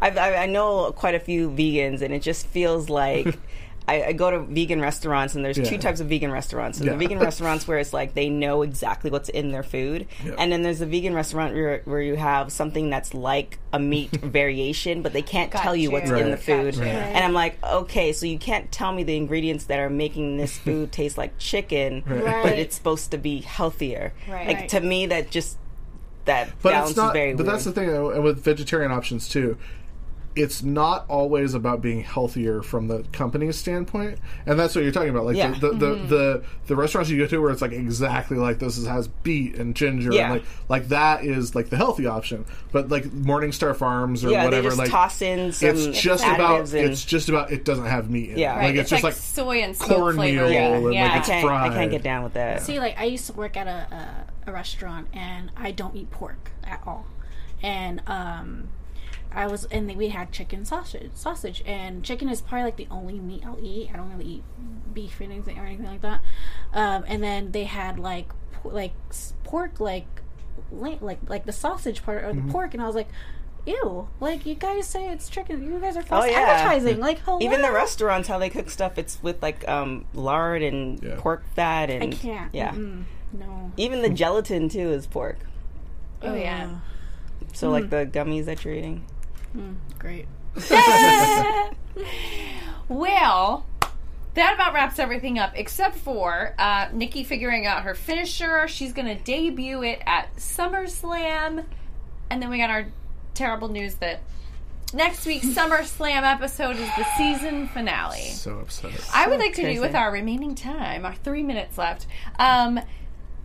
Speaker 6: I've, I I know quite a few vegans, and it just feels like. [laughs] I, I go to vegan restaurants, and there's
Speaker 5: Yeah.
Speaker 6: two types of vegan restaurants. So
Speaker 5: Yeah.
Speaker 6: the vegan [laughs] restaurants where it's like they know exactly what's in their food,
Speaker 5: Yeah.
Speaker 6: and then there's the vegan restaurant where, where you have something that's like a meat [laughs] variation, but they can't tell you what's
Speaker 2: Gotcha.
Speaker 6: in the food.
Speaker 2: Gotcha.
Speaker 6: And I'm like, okay, so you can't tell me the ingredients that are making this food taste like chicken,
Speaker 5: Right.
Speaker 6: but it's supposed to be healthier.
Speaker 2: Right.
Speaker 6: Like
Speaker 7: Right.
Speaker 6: to me, that just that
Speaker 5: But
Speaker 6: balance
Speaker 5: it's not.
Speaker 6: very
Speaker 5: but
Speaker 6: weird.
Speaker 5: that's the thing, and with vegetarian options too. It's not always about being healthier from the company's standpoint, and that's what you're talking about. Like
Speaker 6: Yeah.
Speaker 5: the the, the,
Speaker 2: Mm-hmm.
Speaker 5: the the restaurants you go to where it's like exactly like this is, has beet and ginger,
Speaker 6: Yeah.
Speaker 5: and like like that is like the healthy option. But like Morningstar Farms or
Speaker 6: yeah,
Speaker 5: whatever,
Speaker 6: they just
Speaker 5: like
Speaker 6: toss in some
Speaker 5: it's just about
Speaker 6: and,
Speaker 5: it's just about it doesn't have meat in
Speaker 6: Yeah.
Speaker 5: it.
Speaker 6: Right,
Speaker 5: Like it's,
Speaker 2: it's
Speaker 5: just
Speaker 2: like
Speaker 5: like,
Speaker 2: soy and smoke
Speaker 5: cornmeal
Speaker 6: yeah,
Speaker 5: and
Speaker 2: Yeah.
Speaker 5: like
Speaker 6: I
Speaker 5: it's
Speaker 6: can't
Speaker 5: fried.
Speaker 6: I can't get down with that.
Speaker 7: See, like I used to work at a, a, a restaurant, and I don't eat pork at all. And um, I was, and we had chicken sausage, sausage, and chicken is probably like the only meat I'll eat. I don't really eat beef or anything or anything like that. Um, and then they had like po- like pork, like like like the sausage part or the
Speaker 5: Mm-hmm.
Speaker 7: pork, and I was like. Ew! Like you guys say it's chicken. You guys are false
Speaker 6: Oh, yeah.
Speaker 7: advertising. Like hello?
Speaker 6: Even the restaurants, how they cook stuff, it's with like um, lard and
Speaker 5: Yeah.
Speaker 6: pork fat, and
Speaker 7: I can't.
Speaker 6: yeah.
Speaker 7: Mm-mm. No.
Speaker 6: Even the gelatin too is pork.
Speaker 2: Oh yeah.
Speaker 6: So like the gummies that you're eating.
Speaker 7: Mm, great. [laughs]
Speaker 2: Well, that about wraps everything up, except for uh, Nikki figuring out her finisher. She's going to debut it at SummerSlam. And then we got our terrible news that next week's [laughs] SummerSlam episode is the season finale.
Speaker 5: so upset.
Speaker 2: I would like to do with our remaining time, our three minutes left, um,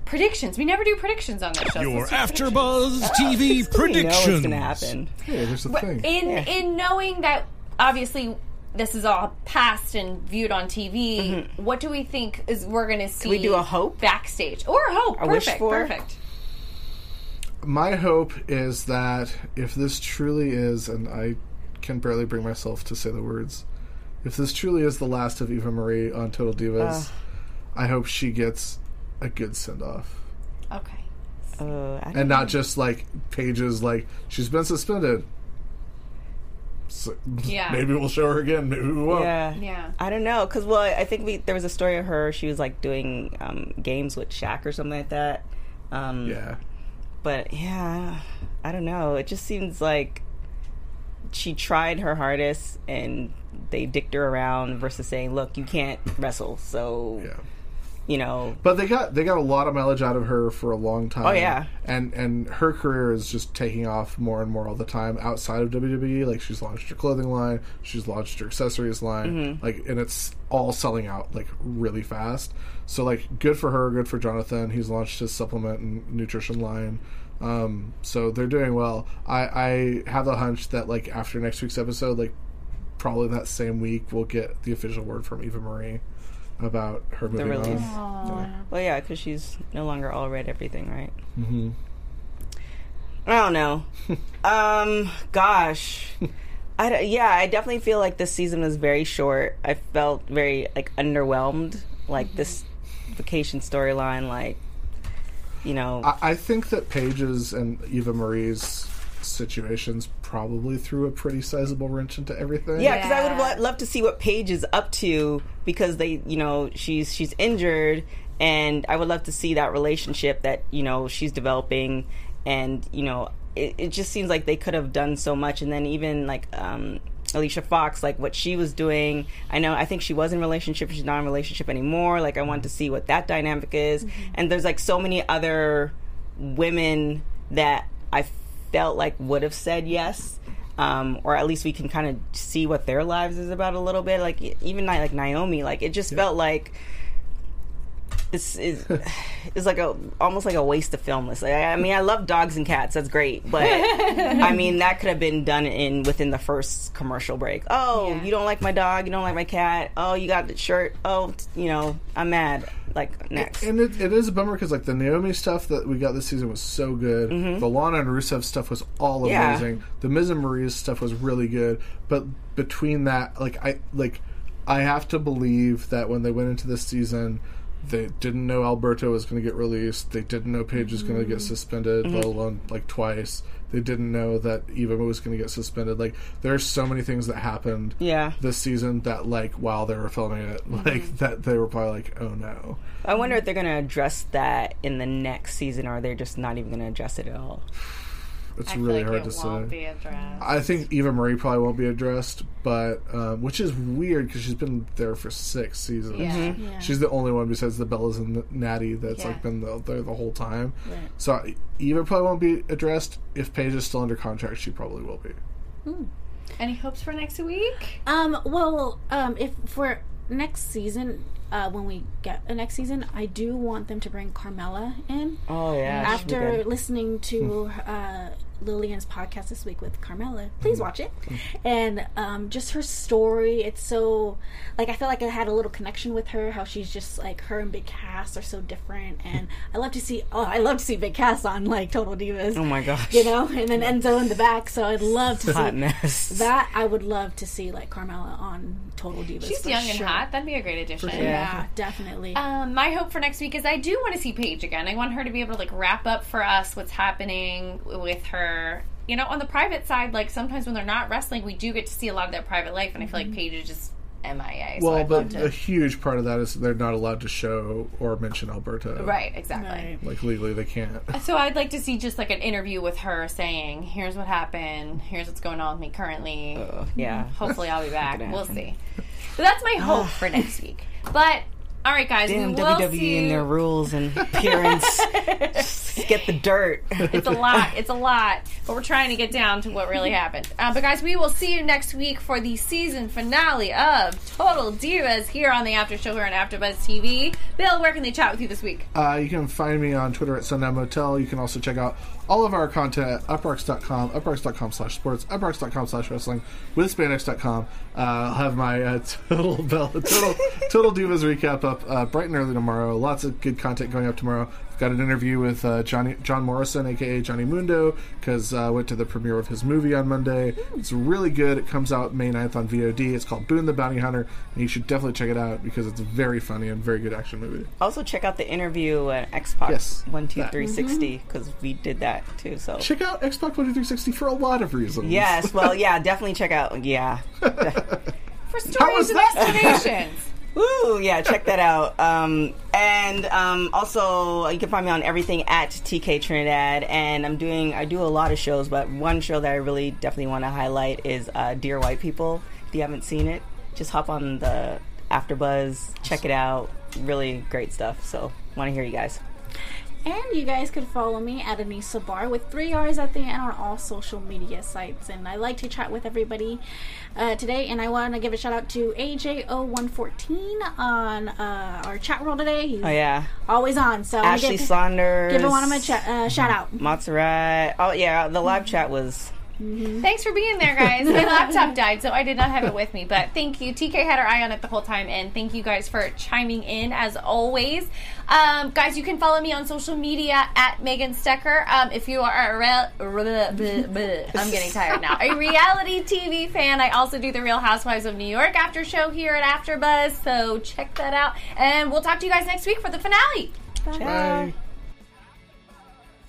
Speaker 2: predictions. We never do predictions on this show.
Speaker 3: Your
Speaker 2: let's do predictions.
Speaker 3: AfterBuzz [laughs] TV
Speaker 6: You know
Speaker 3: predictions.
Speaker 6: what's gonna happen.
Speaker 5: Yeah, there's the
Speaker 2: But
Speaker 5: thing.
Speaker 2: in in knowing that obviously this is all past and viewed on TV, what do we think is we're going to see?
Speaker 6: Mm-hmm. we do a hope?
Speaker 2: backstage or a hope?
Speaker 6: A wish
Speaker 2: perfect,
Speaker 6: for?
Speaker 2: perfect.
Speaker 5: my hope is that if this truly is, and I can barely bring myself to say the words, if this truly is the last of Eva Marie on Total Divas, I hope she gets a good send off.
Speaker 2: Okay.
Speaker 6: Uh,
Speaker 5: And not just like Paige's like, she's been suspended. So,
Speaker 2: Yeah. [laughs]
Speaker 5: Maybe we'll show her again, maybe we won't.
Speaker 6: Yeah.
Speaker 2: Yeah.
Speaker 6: I don't know, cause well, I think we there was a story of her. She was like doing um, games with Shaq or something like that. Um,
Speaker 5: Yeah.
Speaker 6: but yeah, I don't know. It just seems like she tried her hardest, and they dicked her around versus saying, "Look, you can't wrestle." So,
Speaker 5: Yeah.
Speaker 6: You know,
Speaker 5: But they got they got a lot of mileage out of her for a long time.
Speaker 6: Oh, yeah.
Speaker 5: and and her career is just taking off more and more all the time outside of WWE. Like she's launched her clothing line, she's launched her accessories line,
Speaker 6: Mm-hmm.
Speaker 5: like and it's all selling out like really fast. So like good for her, good for Jonathan. He's launched his supplement and nutrition line. Um, so they're doing well. I I have a hunch that like after next week's episode, like probably that same week, we'll get the official word from Eva Marie about her
Speaker 6: the
Speaker 5: moving
Speaker 6: release.
Speaker 5: on.
Speaker 6: Well, yeah, because she's no longer all red everything, right?
Speaker 5: hmm
Speaker 6: I don't know. [laughs] um, gosh, I yeah, I definitely feel like this season was very short. I felt very like underwhelmed. Like this vacation storyline, like you know,
Speaker 5: I, I think that Paige's and Eva Marie's situations probably threw a pretty sizable wrench into everything.
Speaker 6: Yeah, because I would have loved to see what Paige is up to because they, you know, she's she's injured, and I would love to see that relationship that you know she's developing, and you know, it, it just seems like they could have done so much, and then even like. um Alicia Fox, like what she was doing. I know, I think she was in relationship. She's not in relationship anymore. Like, I want to see what that dynamic is. And there's like so many other women that I felt like would have said yes, um, or at least we can kind of see what their lives is about a little bit. Like even like Naomi, like it just felt like this is it's like a almost like a waste of film. Like, I I mean, I love dogs and cats. That's great, but I [laughs] mean that could have been done in within the first commercial break. Oh, you don't like my dog? You don't like my cat? Oh, you got the shirt? Oh, t- you know, I'm mad. Like next.
Speaker 5: And it, it is a bummer because like the Naomi stuff that we got this season was so good. The Lana and Rusev stuff was all
Speaker 6: Mm-hmm. Yeah.
Speaker 5: amazing. The Miz and Maryse's stuff was really good. But between that, like I like, I have to believe that when they went into this season, they didn't know Alberto was going to get released. They didn't know Paige was going to get suspended, let
Speaker 6: Mhm.
Speaker 5: alone like twice. They didn't know that Eva was going to get suspended. Like there are so many things that happened
Speaker 6: Yeah.
Speaker 5: this season that like while they were filming it, like that they were probably like, oh no.
Speaker 6: I wonder if they're going to address that in the next season, or they're just not even going to address it at all.
Speaker 5: It's
Speaker 2: I feel
Speaker 5: really
Speaker 2: like
Speaker 5: hard
Speaker 2: it
Speaker 5: to
Speaker 2: won't
Speaker 5: say.
Speaker 2: be addressed.
Speaker 5: I think Eva Marie probably won't be addressed, but um, which is weird because she's been there for six seasons.
Speaker 2: Yeah. Mhm. Yeah.
Speaker 5: She's the only one besides the Bellas and Natty that's
Speaker 2: Yeah.
Speaker 5: like been the, there the whole time.
Speaker 7: Right.
Speaker 5: So Eva probably won't be addressed. If Paige is still under contract, she probably will be.
Speaker 2: Any hopes for next week?
Speaker 7: Um, well, um, if for next season, uh, when we get a next season, I do want them to bring Carmella in.
Speaker 6: Oh yeah. that should be
Speaker 7: After listening to uh, Lilian's podcast this week with Carmella, please watch it. And um, just her story, it's so like I feel like I had a little connection with her. How she's just like her and Big Cass are so different, and [laughs] I love to see. Oh, I love to see Big Cass on like Total Divas.
Speaker 6: Oh my gosh.
Speaker 7: You know, and then Enzo in the back. So I'd love to
Speaker 6: Hot
Speaker 7: see
Speaker 6: mess.
Speaker 7: that. I would love to see like Carmella on Total Divas.
Speaker 2: She's young
Speaker 7: sure.
Speaker 2: and hot. That'd be a great addition.
Speaker 7: Yeah, definitely.
Speaker 2: Um, my hope for next week is I do want to see Paige again. I want her to be able to like wrap up for us what's happening with her. You know, on the private side, like sometimes when they're not wrestling, we do get to see a lot of their private life, and I feel like Paige is just MIA. So
Speaker 5: well,
Speaker 2: I'd
Speaker 5: but
Speaker 2: to.
Speaker 5: a huge part of that is they're not allowed to show or mention Alberto.
Speaker 2: Right, exactly.
Speaker 5: Like legally, they can't.
Speaker 2: So I'd like to see just like an interview with her saying, "Here's what happened. Here's what's going on with me currently.
Speaker 6: yeah.
Speaker 2: Hopefully, I'll be [laughs] back. We'll see." But that's my hope for [sighs] next week. But all right, guys,
Speaker 6: Damn
Speaker 2: we will
Speaker 6: WWE
Speaker 2: see.
Speaker 6: and their rules and [laughs] appearance. Just get the dirt.
Speaker 2: it's a lot. It's a lot. But we're trying to get down to what really happened. Uh, but guys, we will see you next week for the season finale of Total Divas here on the After Show here on AfterBuzz TV. Bill, where can they chat with you this week?
Speaker 5: Uh, you can find me on Twitter at Sundown Motel. You can also check out all of our content at uproxx.com, uproxx.com slash sports, uproxx.com slash wrestling, withspandex.com. Uh, I'll have my uh, [laughs] Total Bell, Total, Total Divas recap up uh, bright and early tomorrow. Lots of good content going up tomorrow. I've got an interview with uh, Johnny John Morrison, aka Johnny Mundo, because I uh, went to the premiere of his movie on Monday. It's really good. It comes out May 9th on VOD. It's called Boone the Bounty Hunter, and you should definitely check it out because it's very funny and very good action movie.
Speaker 6: Also, check out the interview at Xbox
Speaker 5: Yes,
Speaker 6: One Two
Speaker 5: that.
Speaker 6: Three Sixty because we did that too. So
Speaker 5: Check out Xbox One Two Three Sixty for a lot of reasons.
Speaker 6: yes, well, [laughs] yeah, definitely check out. Yeah, [laughs]
Speaker 2: For
Speaker 5: was
Speaker 2: stories and
Speaker 5: that?
Speaker 6: Woo! Yeah, check that [laughs] out. Um, and um, also, you can find me on everything at TK Trinidad. And I'm doing, I do a lot of shows, but one show that I really definitely want to highlight is uh, Dear White People. If you haven't seen it, just hop on the AfterBuzz, check it out. Really great stuff. So, want to hear you guys.
Speaker 7: And you guys could follow me at Anissa Barr with three R's at the end on all social media sites. And I like to chat with everybody uh, today. And I want to give a shout out to AJO114 on uh, our chat roll today. He's
Speaker 6: Oh yeah,
Speaker 7: always on. So
Speaker 6: Ashley
Speaker 7: give,
Speaker 6: Saunders.
Speaker 7: give him one of my cha- uh, shout out.
Speaker 6: Montserrat. Oh yeah, the live chat was
Speaker 2: Thanks for being there, guys. My laptop died, so I did not have it with me. But thank you. TK had her eye on it the whole time, and thank you guys for chiming in as always. Um, guys, you can follow me on social media at Megan Stecher. Um, if you are a real, [laughs] I'm getting tired now. A reality TV fan, I also do the Real Housewives of New York after show here at AfterBuzz. So check that out, and we'll talk to you guys next week for the finale.
Speaker 5: Bye.